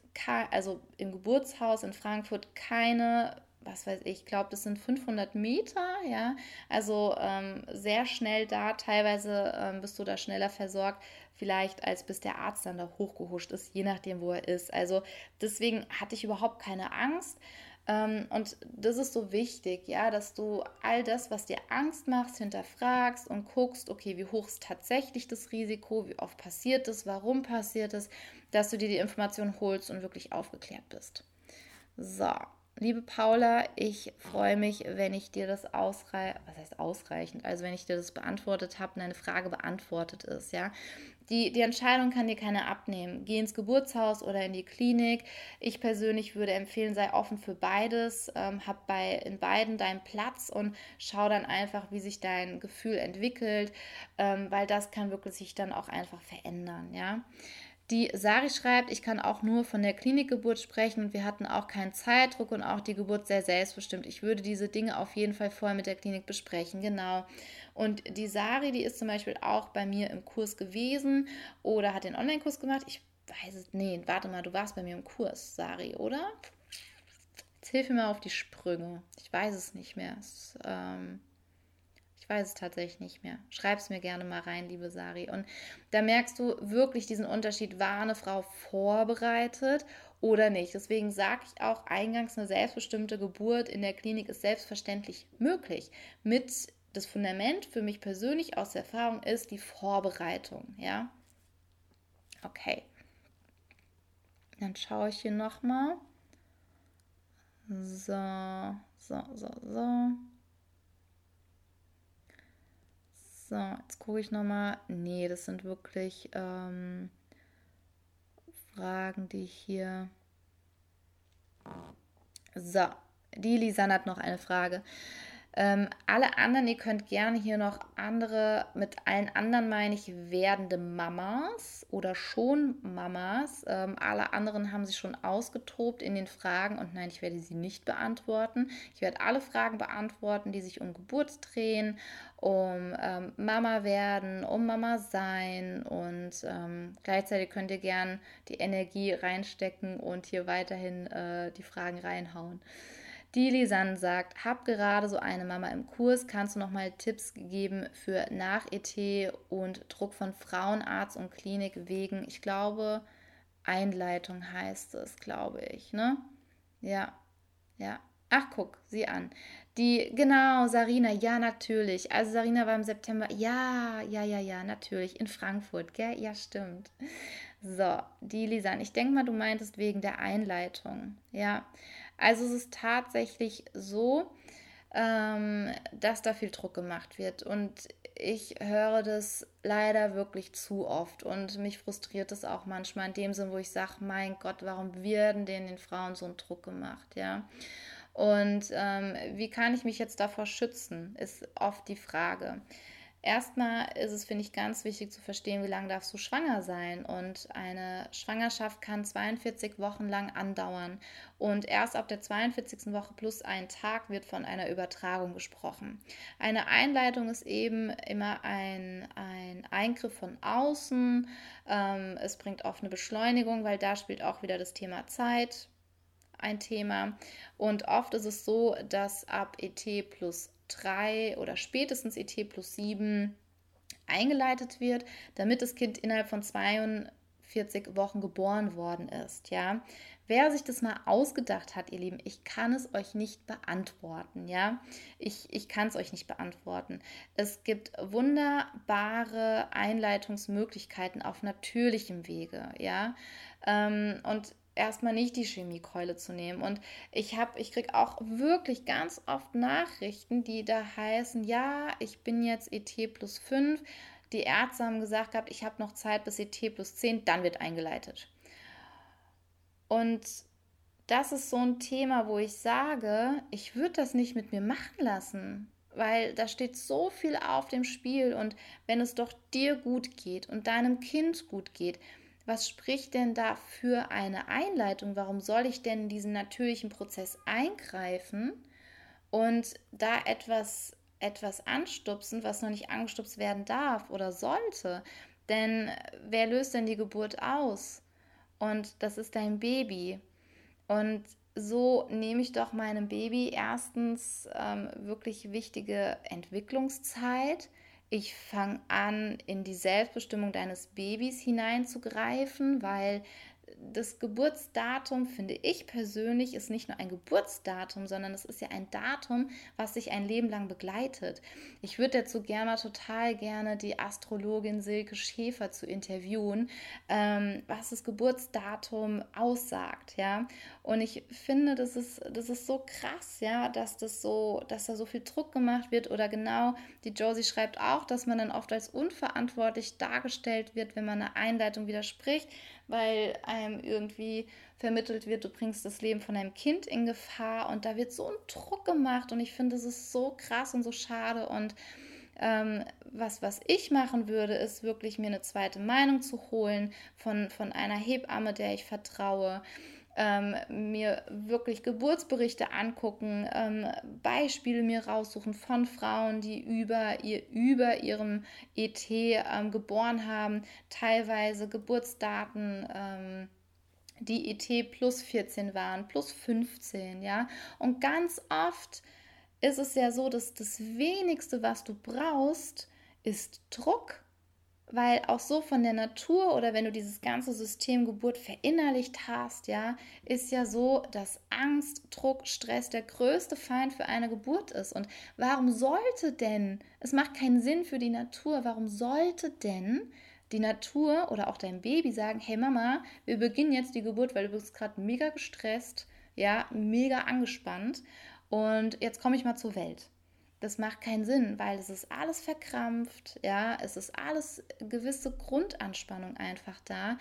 also im Geburtshaus in Frankfurt, keine was weiß ich, ich glaube, das sind 500 Meter, ja, also ähm, sehr schnell da. Teilweise ähm, bist du da schneller versorgt, vielleicht als bis der Arzt dann da hochgehuscht ist, je nachdem, wo er ist. Also deswegen hatte ich überhaupt keine Angst. Ähm, und das ist so wichtig, ja, dass du all das, was dir Angst macht, hinterfragst und guckst, okay, wie hoch ist tatsächlich das Risiko, wie oft passiert es, warum passiert es, dass du dir die Information holst und wirklich aufgeklärt bist. So, liebe Paula, ich freue mich, wenn ich dir das ausreichend, was heißt ausreichend, also wenn ich dir das beantwortet habe und deine Frage beantwortet ist, ja. Die, die Entscheidung kann dir keiner abnehmen. Geh ins Geburtshaus oder in die Klinik. Ich persönlich würde empfehlen, sei offen für beides, ähm, hab bei in beiden deinen Platz und schau dann einfach, wie sich dein Gefühl entwickelt, ähm, weil das kann wirklich sich dann auch einfach verändern, ja. Die Sari schreibt, ich kann auch nur von der Klinikgeburt sprechen und wir hatten auch keinen Zeitdruck und auch die Geburt sehr selbstbestimmt. Ich würde diese Dinge auf jeden Fall vorher mit der Klinik besprechen, genau. Und die Sari, die ist zum Beispiel auch bei mir im Kurs gewesen oder hat den Online-Kurs gemacht. Ich weiß es, nee, warte mal, du warst bei mir im Kurs, Sari, oder? Jetzt hilf mir mal auf die Sprünge. Ich weiß es nicht mehr. Es, ähm, ich weiß es tatsächlich nicht mehr. Schreib es mir gerne mal rein, liebe Sari. Und da merkst du wirklich diesen Unterschied, war eine Frau vorbereitet oder nicht. Deswegen sage ich auch eingangs, eine selbstbestimmte Geburt in der Klinik ist selbstverständlich möglich. Mit das Fundament für mich persönlich aus der Erfahrung ist die Vorbereitung. Ja, okay. Dann schaue ich hier nochmal. So, so, so, so. So, jetzt gucke ich nochmal. Nee, das sind wirklich ähm, Fragen, die ich hier. So, die Lisanne hat noch eine Frage. Ähm, alle anderen, ihr könnt gerne hier noch andere, mit allen anderen meine ich werdende Mamas oder schon Mamas. Ähm, alle anderen haben sich schon ausgetobt in den Fragen und nein, ich werde sie nicht beantworten. Ich werde alle Fragen beantworten, die sich um Geburt drehen, um ähm, Mama werden, um Mama sein und ähm, gleichzeitig könnt ihr gerne die Energie reinstecken und hier weiterhin äh, die Fragen reinhauen. Die Lisanne sagt, hab gerade so eine Mama im Kurs, kannst du noch mal Tipps geben für Nach-ET und Druck von Frauenarzt und Klinik wegen, ich glaube, Einleitung heißt es, glaube ich, ne? Ja, ja. Ach, guck, sie an. Die, genau, Sarina, ja, natürlich. Also Sarina war im September, ja, ja, ja, ja, natürlich, in Frankfurt, gell? Ja, stimmt. So, die Lisanne, ich denke mal, du meintest wegen der Einleitung, ja. Also es ist tatsächlich so, ähm, dass da viel Druck gemacht wird. Und ich höre das leider wirklich zu oft. Und mich frustriert es auch manchmal in dem Sinn, wo ich sage, mein Gott, warum werden denn den Frauen so ein Druck gemacht? Ja. Und ähm, wie kann ich mich jetzt davor schützen, ist oft die Frage. Erstmal ist es, finde ich, ganz wichtig zu verstehen, wie lange darfst du schwanger sein. Und eine Schwangerschaft kann 42 Wochen lang andauern. Und erst ab der 42. Woche plus einen Tag wird von einer Übertragung gesprochen. Eine Einleitung ist eben immer ein, ein Eingriff von außen. Ähm, es bringt oft eine Beschleunigung, weil da spielt auch wieder das Thema Zeit ein Thema. Und oft ist es so, dass ab ET plus 3 oder spätestens ET plus 7 eingeleitet wird, damit das Kind innerhalb von 40 Wochen geboren worden ist, ja. Wer sich das mal ausgedacht hat, ihr Lieben, ich kann es euch nicht beantworten, ja. Ich, ich kann es euch nicht beantworten. Es gibt wunderbare Einleitungsmöglichkeiten auf natürlichem Wege, ja. Ähm, und erstmal nicht die Chemiekeule zu nehmen. Und ich habe, ich kriege auch wirklich ganz oft Nachrichten, die da heißen, ja, ich bin jetzt ET plus 5. Die Ärzte haben gesagt gehabt, ich habe noch Zeit bis ET plus 10, dann wird eingeleitet. Und das ist so ein Thema, wo ich sage, ich würde das nicht mit mir machen lassen, weil da steht so viel auf dem Spiel und wenn es doch dir gut geht und deinem Kind gut geht, was spricht denn da für eine Einleitung? Warum soll ich denn in diesen natürlichen Prozess eingreifen und da etwas, etwas anstupsen, was noch nicht angestupst werden darf oder sollte? Denn wer löst denn die Geburt aus? Und das ist dein Baby. Und so nehme ich doch meinem Baby erstens ähm, wirklich wichtige Entwicklungszeit ich fange an, in die Selbstbestimmung deines Babys hineinzugreifen, weil das Geburtsdatum, finde ich persönlich, ist nicht nur ein Geburtsdatum, sondern es ist ja ein Datum, was sich ein Leben lang begleitet. Ich würde dazu gerne total gerne die Astrologin Silke Schäfer zu interviewen, ähm, was das Geburtsdatum aussagt, ja. Und ich finde, das ist, das ist so krass, ja, dass das so, dass da so viel Druck gemacht wird. Oder genau, die Josie schreibt auch, dass man dann oft als unverantwortlich dargestellt wird, wenn man eine Einleitung widerspricht weil einem irgendwie vermittelt wird, du bringst das Leben von deinem Kind in Gefahr und da wird so ein Druck gemacht und ich finde, das ist so krass und so schade und ähm, was, was ich machen würde, ist wirklich mir eine zweite Meinung zu holen von, von einer Hebamme, der ich vertraue. Ähm, mir wirklich Geburtsberichte angucken, ähm, Beispiele mir raussuchen von Frauen, die über, ihr, über ihrem ET ähm, geboren haben, teilweise Geburtsdaten ähm, die ET plus 14 waren, plus 15, ja. Und ganz oft ist es ja so, dass das wenigste, was du brauchst, ist Druck weil auch so von der Natur oder wenn du dieses ganze System Geburt verinnerlicht hast, ja, ist ja so, dass Angst, Druck, Stress der größte Feind für eine Geburt ist. Und warum sollte denn, es macht keinen Sinn für die Natur, warum sollte denn die Natur oder auch dein Baby sagen, hey Mama, wir beginnen jetzt die Geburt, weil du bist gerade mega gestresst, ja, mega angespannt und jetzt komme ich mal zur Welt. Das macht keinen Sinn, weil es ist alles verkrampft, ja, es ist alles gewisse Grundanspannung einfach da.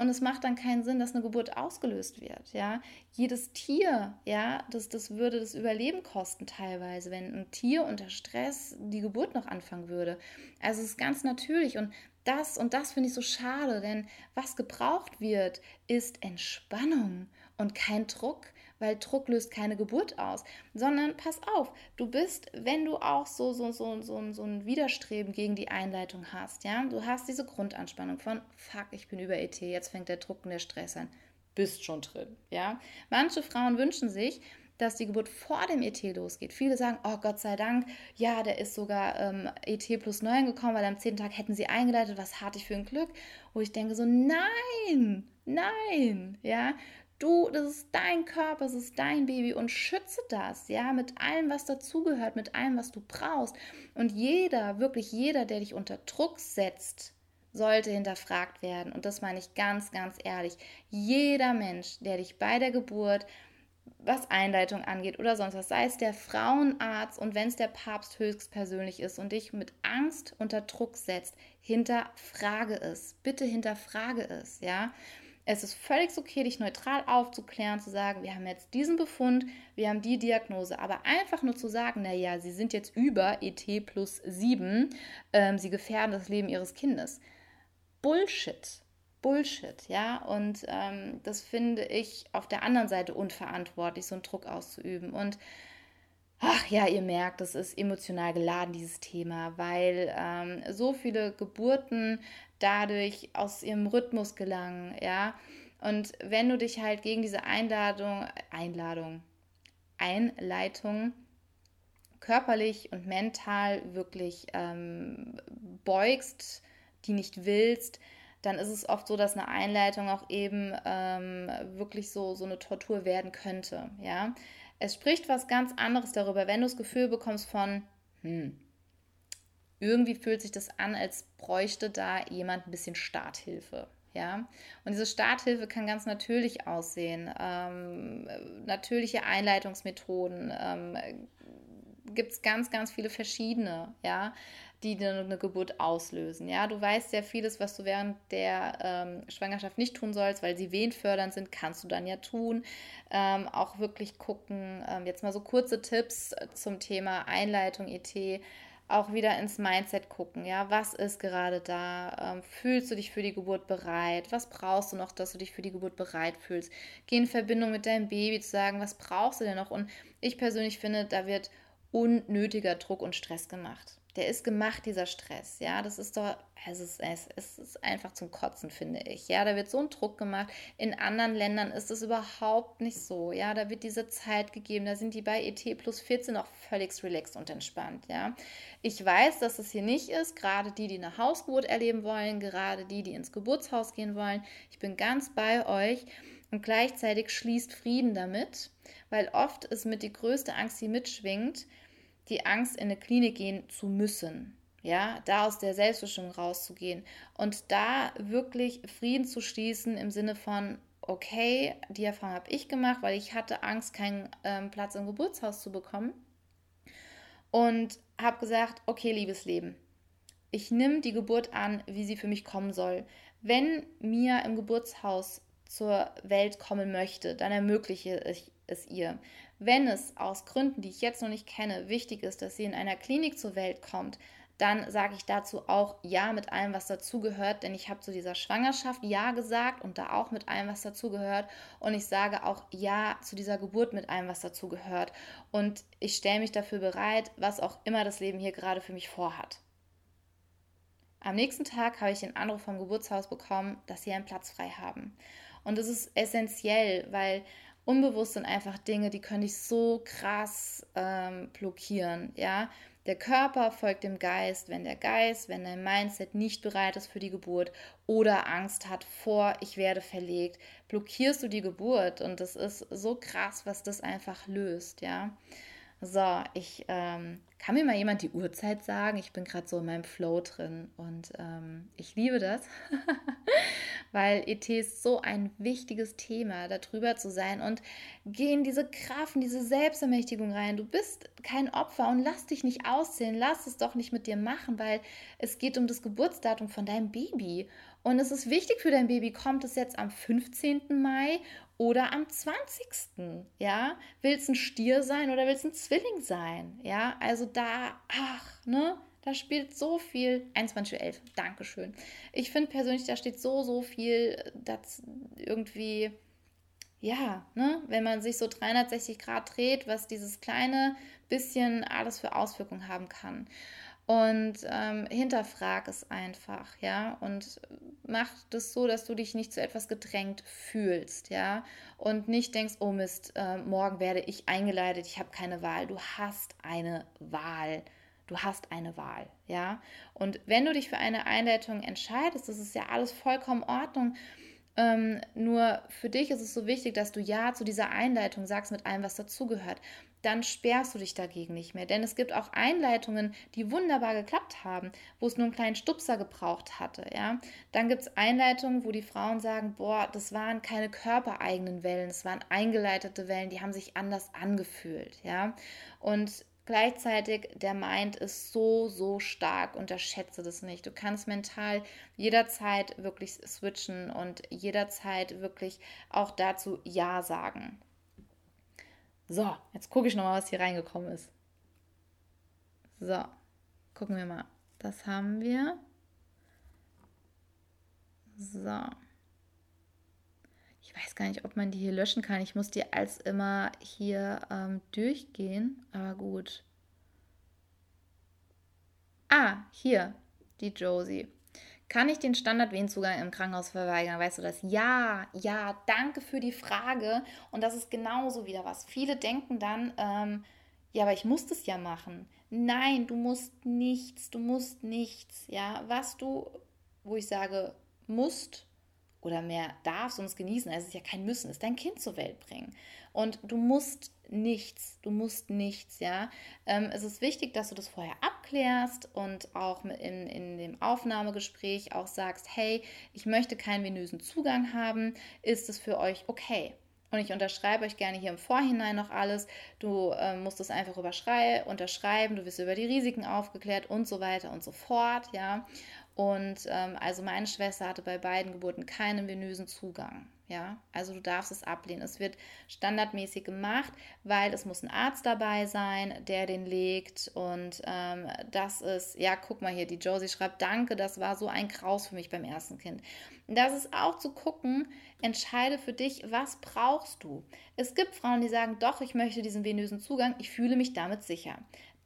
Und es macht dann keinen Sinn, dass eine Geburt ausgelöst wird, ja. Jedes Tier, ja, das, das würde das Überleben kosten teilweise, wenn ein Tier unter Stress die Geburt noch anfangen würde. Also es ist ganz natürlich und das und das finde ich so schade, denn was gebraucht wird, ist Entspannung und kein Druck, weil Druck löst keine Geburt aus, sondern pass auf, du bist, wenn du auch so, so, so, so, so ein Widerstreben gegen die Einleitung hast, ja, du hast diese Grundanspannung von, fuck, ich bin über ET, jetzt fängt der Druck und der Stress an, bist schon drin, ja. Manche Frauen wünschen sich, dass die Geburt vor dem ET losgeht. Viele sagen, oh Gott sei Dank, ja, der ist sogar ähm, ET plus 9 gekommen, weil am 10. Tag hätten sie eingeleitet, was hatte ich für ein Glück. Wo ich denke so, nein, nein, ja, Du, das ist dein Körper, es ist dein Baby und schütze das, ja, mit allem, was dazugehört, mit allem, was du brauchst. Und jeder, wirklich jeder, der dich unter Druck setzt, sollte hinterfragt werden. Und das meine ich ganz, ganz ehrlich. Jeder Mensch, der dich bei der Geburt, was Einleitung angeht oder sonst was, sei es der Frauenarzt und wenn es der Papst höchstpersönlich ist und dich mit Angst unter Druck setzt, hinterfrage es. Bitte hinterfrage es, ja. Es ist völlig okay, dich neutral aufzuklären, zu sagen, wir haben jetzt diesen Befund, wir haben die Diagnose. Aber einfach nur zu sagen, naja, Sie sind jetzt über ET plus 7, ähm, Sie gefährden das Leben Ihres Kindes. Bullshit. Bullshit, ja. Und ähm, das finde ich auf der anderen Seite unverantwortlich, so einen Druck auszuüben. Und Ach ja, ihr merkt, das ist emotional geladen, dieses Thema, weil ähm, so viele Geburten dadurch aus ihrem Rhythmus gelangen, ja. Und wenn du dich halt gegen diese Einladung, Einladung, Einleitung körperlich und mental wirklich ähm, beugst, die nicht willst, dann ist es oft so, dass eine Einleitung auch eben ähm, wirklich so, so eine Tortur werden könnte. Ja, es spricht was ganz anderes darüber, wenn du das Gefühl bekommst von, hm, irgendwie fühlt sich das an, als bräuchte da jemand ein bisschen Starthilfe. Ja, und diese Starthilfe kann ganz natürlich aussehen. Ähm, natürliche Einleitungsmethoden ähm, gibt es ganz, ganz viele verschiedene, ja, die eine Geburt auslösen. Ja, du weißt ja vieles, was du während der ähm, Schwangerschaft nicht tun sollst, weil sie wehenfördernd sind, kannst du dann ja tun. Ähm, auch wirklich gucken. Ähm, jetzt mal so kurze Tipps zum Thema Einleitung ET auch wieder ins Mindset gucken. Ja, was ist gerade da? Ähm, fühlst du dich für die Geburt bereit? Was brauchst du noch, dass du dich für die Geburt bereit fühlst? Geh in Verbindung mit deinem Baby zu sagen, was brauchst du denn noch? Und ich persönlich finde, da wird unnötiger Druck und Stress gemacht der ist gemacht, dieser Stress. Ja, das ist doch, es ist, es ist einfach zum Kotzen, finde ich. Ja, da wird so ein Druck gemacht. In anderen Ländern ist es überhaupt nicht so. Ja, da wird diese Zeit gegeben. Da sind die bei ET plus 14 auch völlig relaxed und entspannt. Ja, ich weiß, dass es hier nicht ist. Gerade die, die eine Hausgeburt erleben wollen, gerade die, die ins Geburtshaus gehen wollen. Ich bin ganz bei euch. Und gleichzeitig schließt Frieden damit, weil oft ist mit die größte Angst, die mitschwingt, die Angst, in eine Klinik gehen zu müssen. Ja, da aus der Selbstbestimmung rauszugehen und da wirklich Frieden zu schließen im Sinne von, okay, die Erfahrung habe ich gemacht, weil ich hatte Angst, keinen ähm, Platz im Geburtshaus zu bekommen. Und habe gesagt, okay, liebes Leben, ich nehme die Geburt an, wie sie für mich kommen soll. Wenn mir im Geburtshaus zur Welt kommen möchte, dann ermögliche ich es ihr. Wenn es aus Gründen, die ich jetzt noch nicht kenne, wichtig ist, dass sie in einer Klinik zur Welt kommt, dann sage ich dazu auch Ja mit allem, was dazugehört, denn ich habe zu dieser Schwangerschaft Ja gesagt und da auch mit allem, was dazugehört. Und ich sage auch Ja zu dieser Geburt mit allem, was dazugehört. Und ich stelle mich dafür bereit, was auch immer das Leben hier gerade für mich vorhat. Am nächsten Tag habe ich den Anruf vom Geburtshaus bekommen, dass sie einen Platz frei haben. Und das ist essentiell, weil unbewusst sind einfach Dinge, die können dich so krass ähm, blockieren, ja. Der Körper folgt dem Geist, wenn der Geist, wenn dein Mindset nicht bereit ist für die Geburt oder Angst hat vor, ich werde verlegt, blockierst du die Geburt und das ist so krass, was das einfach löst, ja. So, ich ähm, kann mir mal jemand die Uhrzeit sagen? Ich bin gerade so in meinem Flow drin und ähm, ich liebe das, (laughs) weil ET ist so ein wichtiges Thema, darüber zu sein und geh in diese Kraft, diese Selbstermächtigung rein. Du bist kein Opfer und lass dich nicht auszählen, lass es doch nicht mit dir machen, weil es geht um das Geburtsdatum von deinem Baby. Und es ist wichtig für dein Baby, kommt es jetzt am 15. Mai oder am 20. Ja, willst ein Stier sein oder willst ein Zwilling sein? Ja, also da, ach, ne? Da spielt so viel. 21.11 Uhr, Dankeschön. Ich finde persönlich, da steht so, so viel, das irgendwie, ja, ne, wenn man sich so 360 Grad dreht, was dieses kleine bisschen alles für Auswirkungen haben kann. Und ähm, hinterfrag es einfach, ja, und mach das so, dass du dich nicht zu etwas gedrängt fühlst, ja, und nicht denkst, oh Mist, äh, morgen werde ich eingeleitet, ich habe keine Wahl. Du hast eine Wahl. Du hast eine Wahl, ja. Und wenn du dich für eine Einleitung entscheidest, das ist ja alles vollkommen in Ordnung. Ähm, nur für dich ist es so wichtig, dass du Ja zu dieser Einleitung sagst mit allem, was dazugehört dann sperrst du dich dagegen nicht mehr. Denn es gibt auch Einleitungen, die wunderbar geklappt haben, wo es nur einen kleinen Stupser gebraucht hatte. Ja? Dann gibt es Einleitungen, wo die Frauen sagen, boah, das waren keine körpereigenen Wellen, es waren eingeleitete Wellen, die haben sich anders angefühlt. Ja? Und gleichzeitig, der Mind ist so, so stark, unterschätze das nicht. Du kannst mental jederzeit wirklich switchen und jederzeit wirklich auch dazu Ja sagen. So, jetzt gucke ich nochmal, was hier reingekommen ist. So, gucken wir mal. Das haben wir. So. Ich weiß gar nicht, ob man die hier löschen kann. Ich muss die als immer hier ähm, durchgehen. Aber gut. Ah, hier. Die Josie. Kann ich den Standardwehenzugang im Krankenhaus verweigern? Weißt du das? Ja, ja, danke für die Frage. Und das ist genauso wieder was. Viele denken dann, ähm, ja, aber ich muss das ja machen. Nein, du musst nichts, du musst nichts. Ja, was du, wo ich sage, musst oder mehr darfst und es genießen. Also es ist ja kein Müssen, es ist dein Kind zur Welt bringen. Und du musst nichts, du musst nichts, ja. Ähm, es ist wichtig, dass du das vorher abklärst und auch in, in dem Aufnahmegespräch auch sagst, hey, ich möchte keinen venösen Zugang haben, ist es für euch okay? Und ich unterschreibe euch gerne hier im Vorhinein noch alles. Du äh, musst es einfach unterschreiben, du wirst über die Risiken aufgeklärt und so weiter und so fort, ja. Und ähm, also meine Schwester hatte bei beiden Geburten keinen venösen Zugang. Ja, also du darfst es ablehnen. Es wird standardmäßig gemacht, weil es muss ein Arzt dabei sein, der den legt. Und ähm, das ist, ja, guck mal hier, die Josie schreibt, danke, das war so ein Kraus für mich beim ersten Kind. Das ist auch zu gucken, entscheide für dich, was brauchst du. Es gibt Frauen, die sagen, doch, ich möchte diesen venösen Zugang, ich fühle mich damit sicher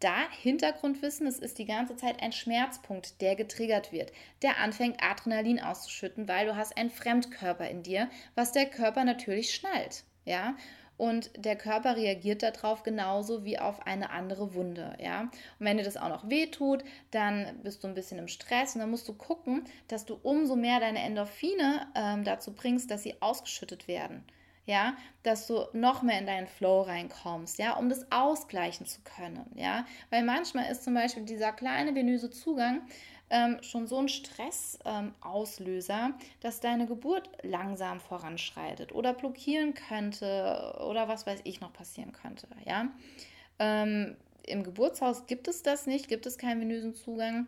da Hintergrundwissen, es ist die ganze Zeit ein Schmerzpunkt, der getriggert wird, der anfängt Adrenalin auszuschütten, weil du hast einen Fremdkörper in dir, was der Körper natürlich schnallt, ja? Und der Körper reagiert darauf genauso wie auf eine andere Wunde, ja? Und wenn dir das auch noch wehtut, dann bist du ein bisschen im Stress und dann musst du gucken, dass du umso mehr deine Endorphine ähm, dazu bringst, dass sie ausgeschüttet werden ja, dass du noch mehr in deinen Flow reinkommst, ja, um das ausgleichen zu können, ja, weil manchmal ist zum Beispiel dieser kleine venöse Zugang ähm, schon so ein Stressauslöser, ähm, dass deine Geburt langsam voranschreitet oder blockieren könnte oder was weiß ich noch passieren könnte, ja. Ähm, Im Geburtshaus gibt es das nicht, gibt es keinen venösen Zugang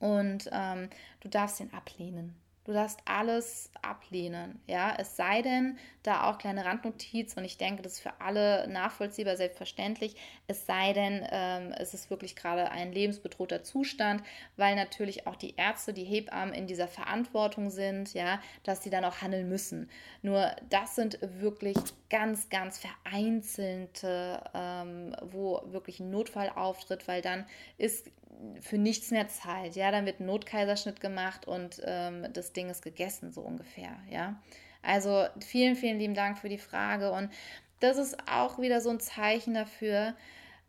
und ähm, du darfst ihn ablehnen. Du darfst alles ablehnen, ja, es sei denn, da auch kleine Randnotiz und ich denke, das ist für alle nachvollziehbar, selbstverständlich, es sei denn, ähm, es ist wirklich gerade ein lebensbedrohter Zustand, weil natürlich auch die Ärzte, die Hebammen in dieser Verantwortung sind, ja, dass sie dann auch handeln müssen. Nur das sind wirklich ganz, ganz vereinzelte, ähm, wo wirklich ein Notfall auftritt, weil dann ist für nichts mehr Zeit. Ja, dann wird ein Notkaiserschnitt gemacht und ähm, das Ding ist gegessen, so ungefähr. Ja, also vielen, vielen lieben Dank für die Frage. Und das ist auch wieder so ein Zeichen dafür,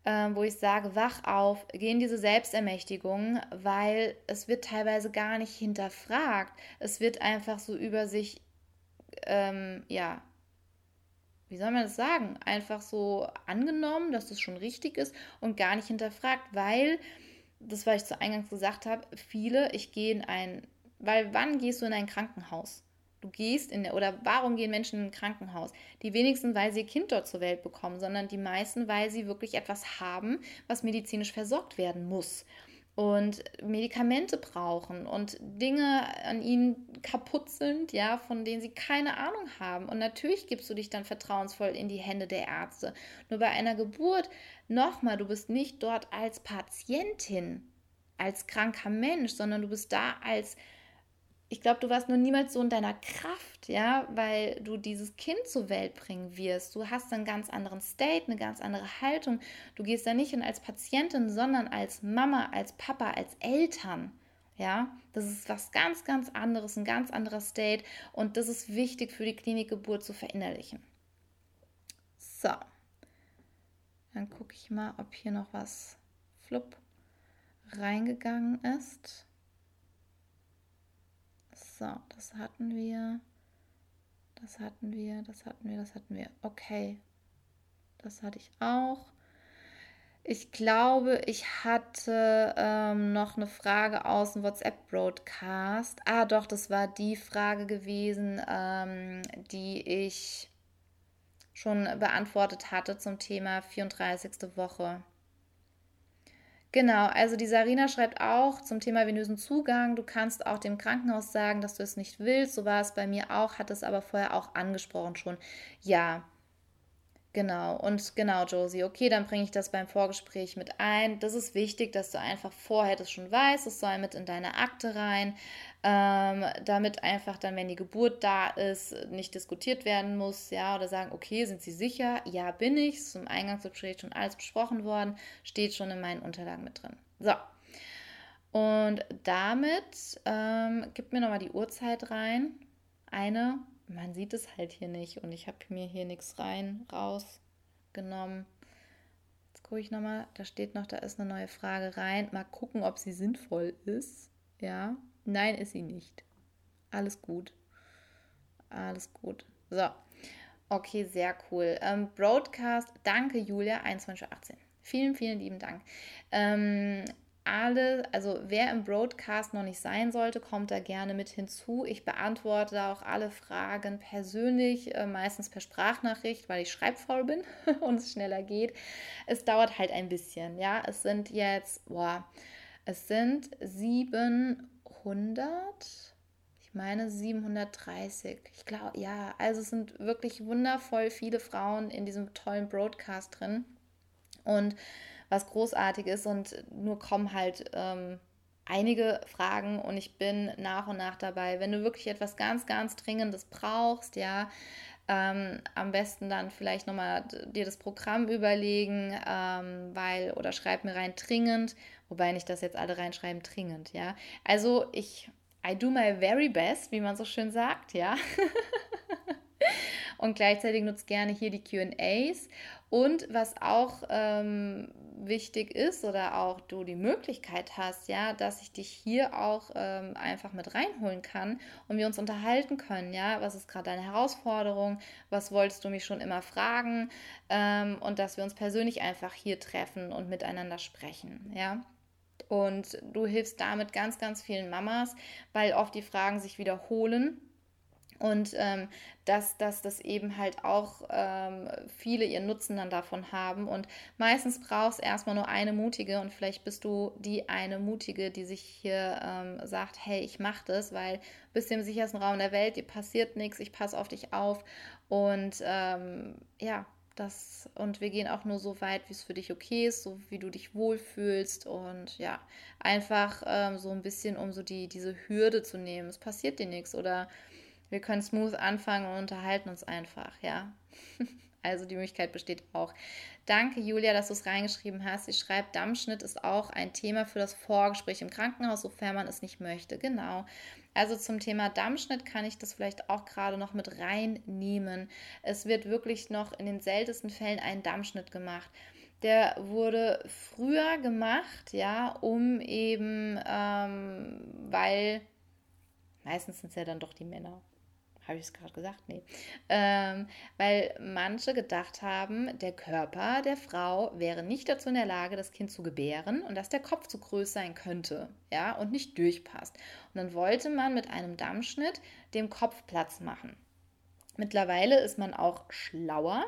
ähm, wo ich sage, wach auf, geh in diese Selbstermächtigung, weil es wird teilweise gar nicht hinterfragt. Es wird einfach so über sich, ähm, ja, wie soll man das sagen, einfach so angenommen, dass das schon richtig ist und gar nicht hinterfragt, weil das, was ich zu Eingangs gesagt habe, viele, ich gehe in ein, weil wann gehst du in ein Krankenhaus? Du gehst in, oder warum gehen Menschen in ein Krankenhaus? Die wenigsten, weil sie ihr Kind dort zur Welt bekommen, sondern die meisten, weil sie wirklich etwas haben, was medizinisch versorgt werden muss und Medikamente brauchen und Dinge an ihnen kaputt sind, ja, von denen sie keine Ahnung haben. Und natürlich gibst du dich dann vertrauensvoll in die Hände der Ärzte. Nur bei einer Geburt, nochmal, du bist nicht dort als Patientin, als kranker Mensch, sondern du bist da als ich glaube, du warst nur niemals so in deiner Kraft, ja, weil du dieses Kind zur Welt bringen wirst. Du hast einen ganz anderen State, eine ganz andere Haltung. Du gehst da nicht hin als Patientin, sondern als Mama, als Papa, als Eltern. Ja, das ist was ganz, ganz anderes, ein ganz anderer State und das ist wichtig für die Klinikgeburt zu verinnerlichen. So, dann gucke ich mal, ob hier noch was flupp reingegangen ist. So, das hatten wir. Das hatten wir, das hatten wir, das hatten wir. Okay. Das hatte ich auch. Ich glaube, ich hatte ähm, noch eine Frage aus dem WhatsApp-Broadcast. Ah, doch, das war die Frage gewesen, ähm, die ich schon beantwortet hatte zum Thema 34. Woche. Genau, also die Sarina schreibt auch zum Thema venösen Zugang. Du kannst auch dem Krankenhaus sagen, dass du es nicht willst. So war es bei mir auch, hat es aber vorher auch angesprochen schon. Ja, Genau, und genau, Josie, okay, dann bringe ich das beim Vorgespräch mit ein. Das ist wichtig, dass du einfach vorher das schon weißt. Es soll mit in deine Akte rein, ähm, damit einfach dann, wenn die Geburt da ist, nicht diskutiert werden muss, ja, oder sagen, okay, sind Sie sicher? Ja, bin ich. Zum Eingangsgespräch schon alles besprochen worden, steht schon in meinen Unterlagen mit drin. So. Und damit ähm, gib mir nochmal die Uhrzeit rein. Eine man sieht es halt hier nicht und ich habe mir hier nichts rein rausgenommen. Jetzt gucke ich nochmal, da steht noch, da ist eine neue Frage rein. Mal gucken, ob sie sinnvoll ist. Ja, nein, ist sie nicht. Alles gut. Alles gut. So. Okay, sehr cool. Ähm, Broadcast, danke Julia, 21.18 Uhr. Vielen, vielen lieben Dank. Ähm, alle, also wer im Broadcast noch nicht sein sollte, kommt da gerne mit hinzu. Ich beantworte auch alle Fragen persönlich, äh, meistens per Sprachnachricht, weil ich schreibfaul bin (laughs) und es schneller geht. Es dauert halt ein bisschen, ja. Es sind jetzt, boah, es sind 700, ich meine 730. Ich glaube, ja, also es sind wirklich wundervoll viele Frauen in diesem tollen Broadcast drin. Und was großartig ist und nur kommen halt ähm, einige Fragen und ich bin nach und nach dabei. Wenn du wirklich etwas ganz, ganz Dringendes brauchst, ja, ähm, am besten dann vielleicht nochmal dir das Programm überlegen, ähm, weil, oder schreib mir rein dringend, wobei nicht das jetzt alle reinschreiben dringend, ja. Also ich, I do my very best, wie man so schön sagt, ja. (laughs) und gleichzeitig nutze gerne hier die QAs. Und was auch ähm, wichtig ist oder auch du die Möglichkeit hast, ja, dass ich dich hier auch ähm, einfach mit reinholen kann und wir uns unterhalten können, ja, was ist gerade deine Herausforderung, was wolltest du mich schon immer fragen ähm, und dass wir uns persönlich einfach hier treffen und miteinander sprechen, ja. Und du hilfst damit ganz, ganz vielen Mamas, weil oft die Fragen sich wiederholen und ähm, dass, dass das eben halt auch ähm, viele ihren Nutzen dann davon haben. Und meistens brauchst du erstmal nur eine Mutige und vielleicht bist du die eine Mutige, die sich hier ähm, sagt, hey, ich mache das, weil du bist im sichersten Raum der Welt, dir passiert nichts, ich passe auf dich auf. Und ähm, ja, das, und wir gehen auch nur so weit, wie es für dich okay ist, so wie du dich wohlfühlst und ja, einfach ähm, so ein bisschen, um so die, diese Hürde zu nehmen. Es passiert dir nichts oder wir können smooth anfangen und unterhalten uns einfach, ja. (laughs) Also die Möglichkeit besteht auch. Danke, Julia, dass du es reingeschrieben hast. Sie schreibt, Dammschnitt ist auch ein Thema für das Vorgespräch im Krankenhaus, sofern man es nicht möchte. Genau. Also zum Thema Dammschnitt kann ich das vielleicht auch gerade noch mit reinnehmen. Es wird wirklich noch in den seltensten Fällen ein Dammschnitt gemacht. Der wurde früher gemacht, ja, um eben, ähm, weil meistens sind es ja dann doch die Männer, habe ich es gerade gesagt? Nee. Ähm, weil manche gedacht haben, der Körper der Frau wäre nicht dazu in der Lage, das Kind zu gebären und dass der Kopf zu groß sein könnte, ja, und nicht durchpasst. Und dann wollte man mit einem Dammschnitt dem Kopf Platz machen. Mittlerweile ist man auch schlauer.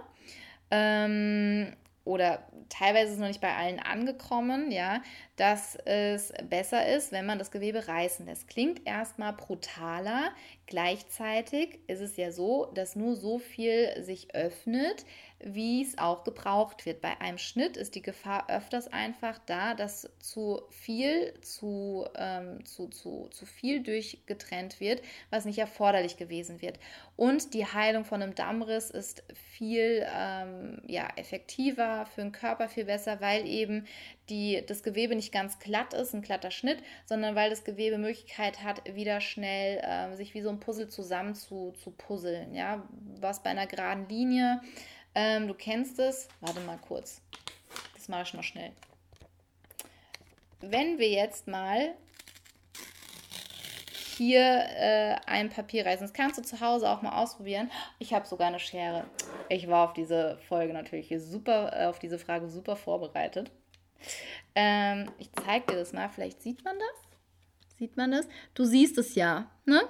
Ähm, oder teilweise ist es noch nicht bei allen angekommen, ja, dass es besser ist, wenn man das Gewebe reißen lässt. Klingt erstmal brutaler. Gleichzeitig ist es ja so, dass nur so viel sich öffnet, wie es auch gebraucht wird. Bei einem Schnitt ist die Gefahr öfters einfach da, dass zu viel, zu, ähm, zu, zu, zu viel durchgetrennt wird, was nicht erforderlich gewesen wird. Und die Heilung von einem Dammriss ist viel ähm, ja, effektiver für den Körper, viel besser, weil eben die, das Gewebe nicht ganz glatt ist, ein glatter Schnitt, sondern weil das Gewebe Möglichkeit hat, wieder schnell äh, sich wie so ein Puzzle zusammen zu, zu puzzeln. Ja? Was bei einer geraden Linie ähm, du kennst es. Warte mal kurz. Das mache ich noch schnell. Wenn wir jetzt mal hier äh, ein Papier reißen, das kannst du zu Hause auch mal ausprobieren. Ich habe sogar eine Schere. Ich war auf diese Folge natürlich super, äh, auf diese Frage super vorbereitet. Ähm, ich zeige dir das mal. Vielleicht sieht man das. Sieht man das? Du siehst es ja, ne?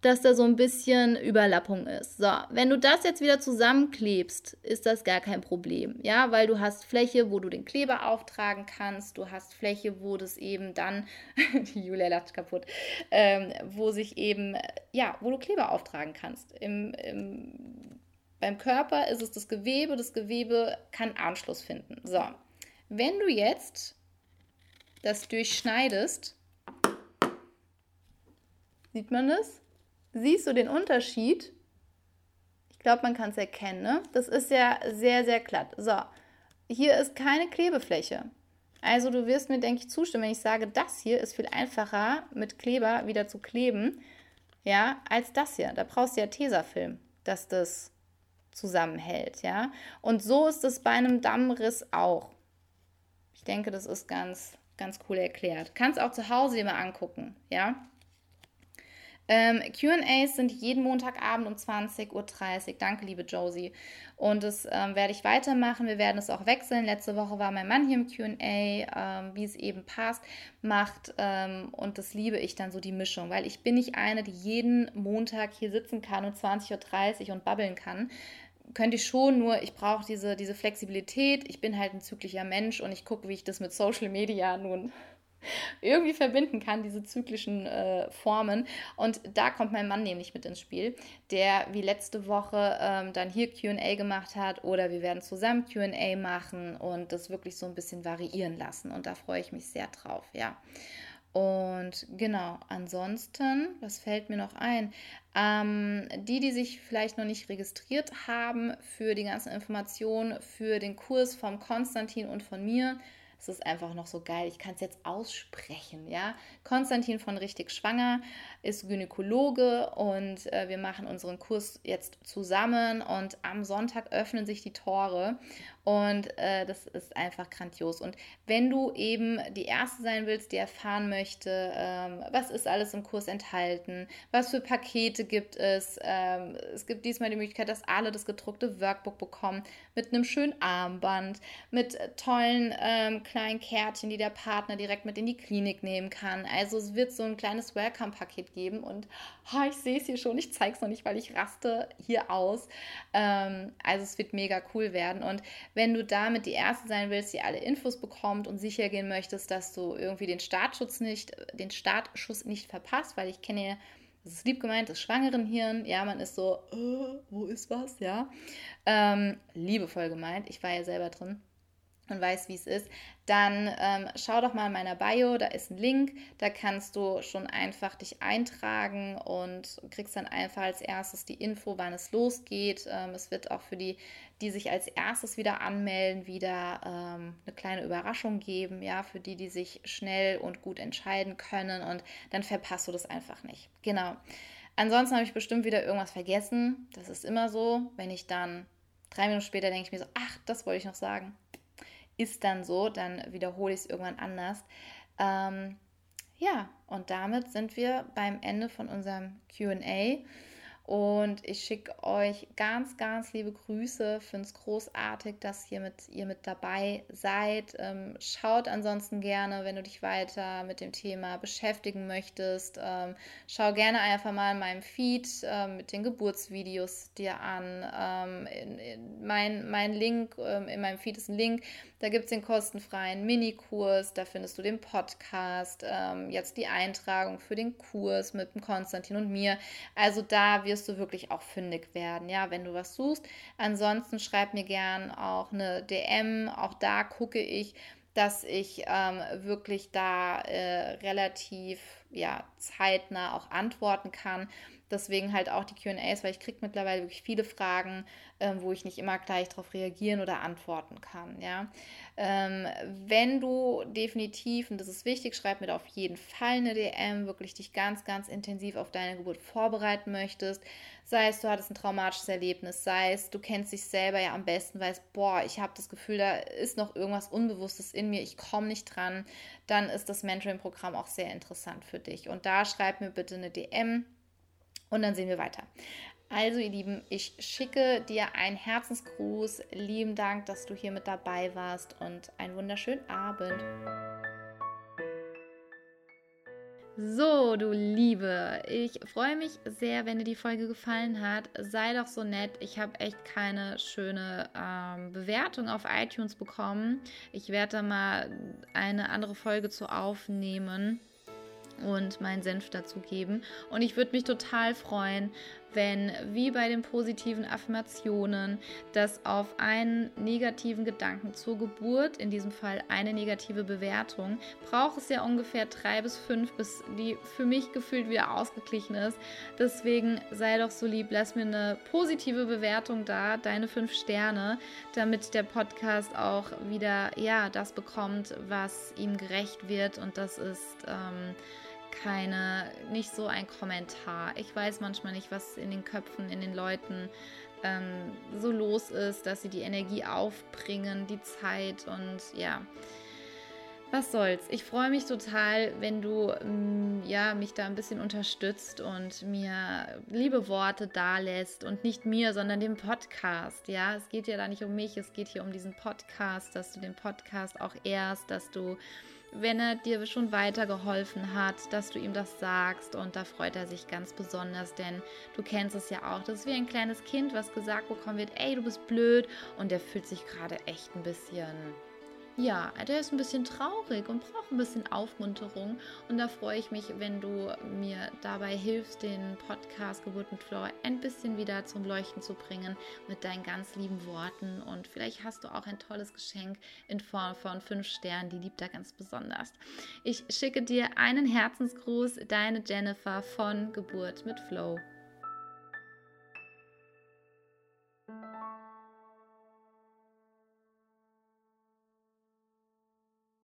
Dass da so ein bisschen Überlappung ist. So, wenn du das jetzt wieder zusammenklebst, ist das gar kein Problem, ja, weil du hast Fläche, wo du den Kleber auftragen kannst, du hast Fläche, wo das eben dann, (laughs) die Julia lacht kaputt, ähm, wo sich eben, ja, wo du Kleber auftragen kannst. Im, im, beim Körper ist es das Gewebe, das Gewebe kann Anschluss finden. So, wenn du jetzt das durchschneidest, sieht man das? Siehst du den Unterschied? Ich glaube, man kann es erkennen. Ne? Das ist ja sehr, sehr glatt. So, hier ist keine Klebefläche. Also du wirst mir, denke ich, zustimmen, wenn ich sage, das hier ist viel einfacher mit Kleber wieder zu kleben, ja, als das hier. Da brauchst du ja Tesafilm, dass das zusammenhält, ja. Und so ist es bei einem Dammriss auch. Ich denke, das ist ganz, ganz cool erklärt. Kannst auch zu Hause dir mal angucken, ja. Ähm, QAs sind jeden Montagabend um 20.30 Uhr. Danke, liebe Josie. Und das ähm, werde ich weitermachen. Wir werden es auch wechseln. Letzte Woche war mein Mann hier im QA, ähm, wie es eben passt, macht. Ähm, und das liebe ich dann so die Mischung, weil ich bin nicht eine, die jeden Montag hier sitzen kann um 20.30 Uhr und babbeln kann könnte ich schon, nur ich brauche diese, diese Flexibilität. Ich bin halt ein zyklischer Mensch und ich gucke, wie ich das mit Social Media nun irgendwie verbinden kann, diese zyklischen äh, Formen. Und da kommt mein Mann nämlich mit ins Spiel, der wie letzte Woche ähm, dann hier QA gemacht hat oder wir werden zusammen QA machen und das wirklich so ein bisschen variieren lassen. Und da freue ich mich sehr drauf, ja. Und genau, ansonsten, was fällt mir noch ein? Ähm, die, die sich vielleicht noch nicht registriert haben für die ganzen Informationen für den Kurs vom Konstantin und von mir, es ist einfach noch so geil. Ich kann es jetzt aussprechen, ja. Konstantin von Richtig Schwanger ist Gynäkologe und äh, wir machen unseren Kurs jetzt zusammen und am Sonntag öffnen sich die Tore und äh, das ist einfach grandios. Und wenn du eben die Erste sein willst, die erfahren möchte, ähm, was ist alles im Kurs enthalten, was für Pakete gibt es, ähm, es gibt diesmal die Möglichkeit, dass alle das gedruckte Workbook bekommen mit einem schönen Armband, mit tollen ähm, kleinen Kärtchen, die der Partner direkt mit in die Klinik nehmen kann. Also es wird so ein kleines Welcome-Paket geben und oh, ich sehe es hier schon, ich zeige es noch nicht, weil ich raste hier aus. Ähm, also es wird mega cool werden und wenn du damit die Erste sein willst, die alle Infos bekommt und sicher gehen möchtest, dass du irgendwie den Startschutz nicht, den Startschuss nicht verpasst, weil ich kenne ja das ist lieb gemeint, das Schwangerenhirn. Ja, man ist so, äh, wo ist was? Ja. Ähm, liebevoll gemeint. Ich war ja selber drin und weiß, wie es ist, dann ähm, schau doch mal in meiner Bio, da ist ein Link, da kannst du schon einfach dich eintragen und kriegst dann einfach als erstes die Info, wann es losgeht. Ähm, es wird auch für die, die sich als erstes wieder anmelden, wieder ähm, eine kleine Überraschung geben, ja, für die, die sich schnell und gut entscheiden können und dann verpasst du das einfach nicht. Genau. Ansonsten habe ich bestimmt wieder irgendwas vergessen. Das ist immer so, wenn ich dann drei Minuten später denke ich mir so, ach, das wollte ich noch sagen ist dann so, dann wiederhole ich es irgendwann anders. Ähm, ja, und damit sind wir beim Ende von unserem QA. Und ich schicke euch ganz, ganz liebe Grüße. Finde es großartig, dass ihr mit, ihr mit dabei seid. Ähm, schaut ansonsten gerne, wenn du dich weiter mit dem Thema beschäftigen möchtest. Ähm, schau gerne einfach mal in meinem Feed ähm, mit den Geburtsvideos dir an. Ähm, in, in mein, mein Link, ähm, in meinem Feed ist ein Link. Da gibt es den kostenfreien Minikurs. Da findest du den Podcast. Ähm, jetzt die Eintragung für den Kurs mit dem Konstantin und mir. Also da wirst wirst du wirklich auch fündig werden, ja, wenn du was suchst. Ansonsten schreib mir gern auch eine DM. Auch da gucke ich, dass ich ähm, wirklich da äh, relativ ja, zeitnah auch antworten kann. Deswegen halt auch die QAs, weil ich kriege mittlerweile wirklich viele Fragen, ähm, wo ich nicht immer gleich darauf reagieren oder antworten kann. Ja? Ähm, wenn du definitiv, und das ist wichtig, schreib mir da auf jeden Fall eine DM, wirklich dich ganz, ganz intensiv auf deine Geburt vorbereiten möchtest. Sei es, du hattest ein traumatisches Erlebnis, sei es, du kennst dich selber ja am besten, weißt, boah, ich habe das Gefühl, da ist noch irgendwas Unbewusstes in mir, ich komme nicht dran, dann ist das Mentoring-Programm auch sehr interessant für dich. Und da schreib mir bitte eine DM und dann sehen wir weiter. Also, ihr Lieben, ich schicke dir einen Herzensgruß. Lieben Dank, dass du hier mit dabei warst und einen wunderschönen Abend. So, du Liebe, ich freue mich sehr, wenn dir die Folge gefallen hat. Sei doch so nett. Ich habe echt keine schöne ähm, Bewertung auf iTunes bekommen. Ich werde da mal eine andere Folge zu aufnehmen und meinen Senf dazu geben. Und ich würde mich total freuen, wenn, wie bei den positiven Affirmationen, das auf einen negativen Gedanken zur Geburt, in diesem Fall eine negative Bewertung, braucht es ja ungefähr drei bis fünf, bis die für mich gefühlt wieder ausgeglichen ist. Deswegen sei doch so lieb, lass mir eine positive Bewertung da, deine fünf Sterne, damit der Podcast auch wieder ja das bekommt, was ihm gerecht wird. Und das ist ähm, keine, nicht so ein Kommentar. Ich weiß manchmal nicht, was in den Köpfen, in den Leuten ähm, so los ist, dass sie die Energie aufbringen, die Zeit und ja. was soll's. Ich freue mich total, wenn du mm, ja, mich da ein bisschen unterstützt und mir liebe Worte dalässt und nicht mir, sondern dem Podcast. Ja, es geht ja da nicht um mich, es geht hier um diesen Podcast, dass du den Podcast auch ehrst, dass du wenn er dir schon weitergeholfen hat, dass du ihm das sagst und da freut er sich ganz besonders, denn du kennst es ja auch. Das ist wie ein kleines Kind, was gesagt bekommen wird, ey, du bist blöd und der fühlt sich gerade echt ein bisschen ja, der ist ein bisschen traurig und braucht ein bisschen Aufmunterung. Und da freue ich mich, wenn du mir dabei hilfst, den Podcast Geburt mit Flora ein bisschen wieder zum Leuchten zu bringen mit deinen ganz lieben Worten. Und vielleicht hast du auch ein tolles Geschenk in Form von fünf Sternen, die liebt er ganz besonders. Ich schicke dir einen Herzensgruß, deine Jennifer von Geburt mit Flow.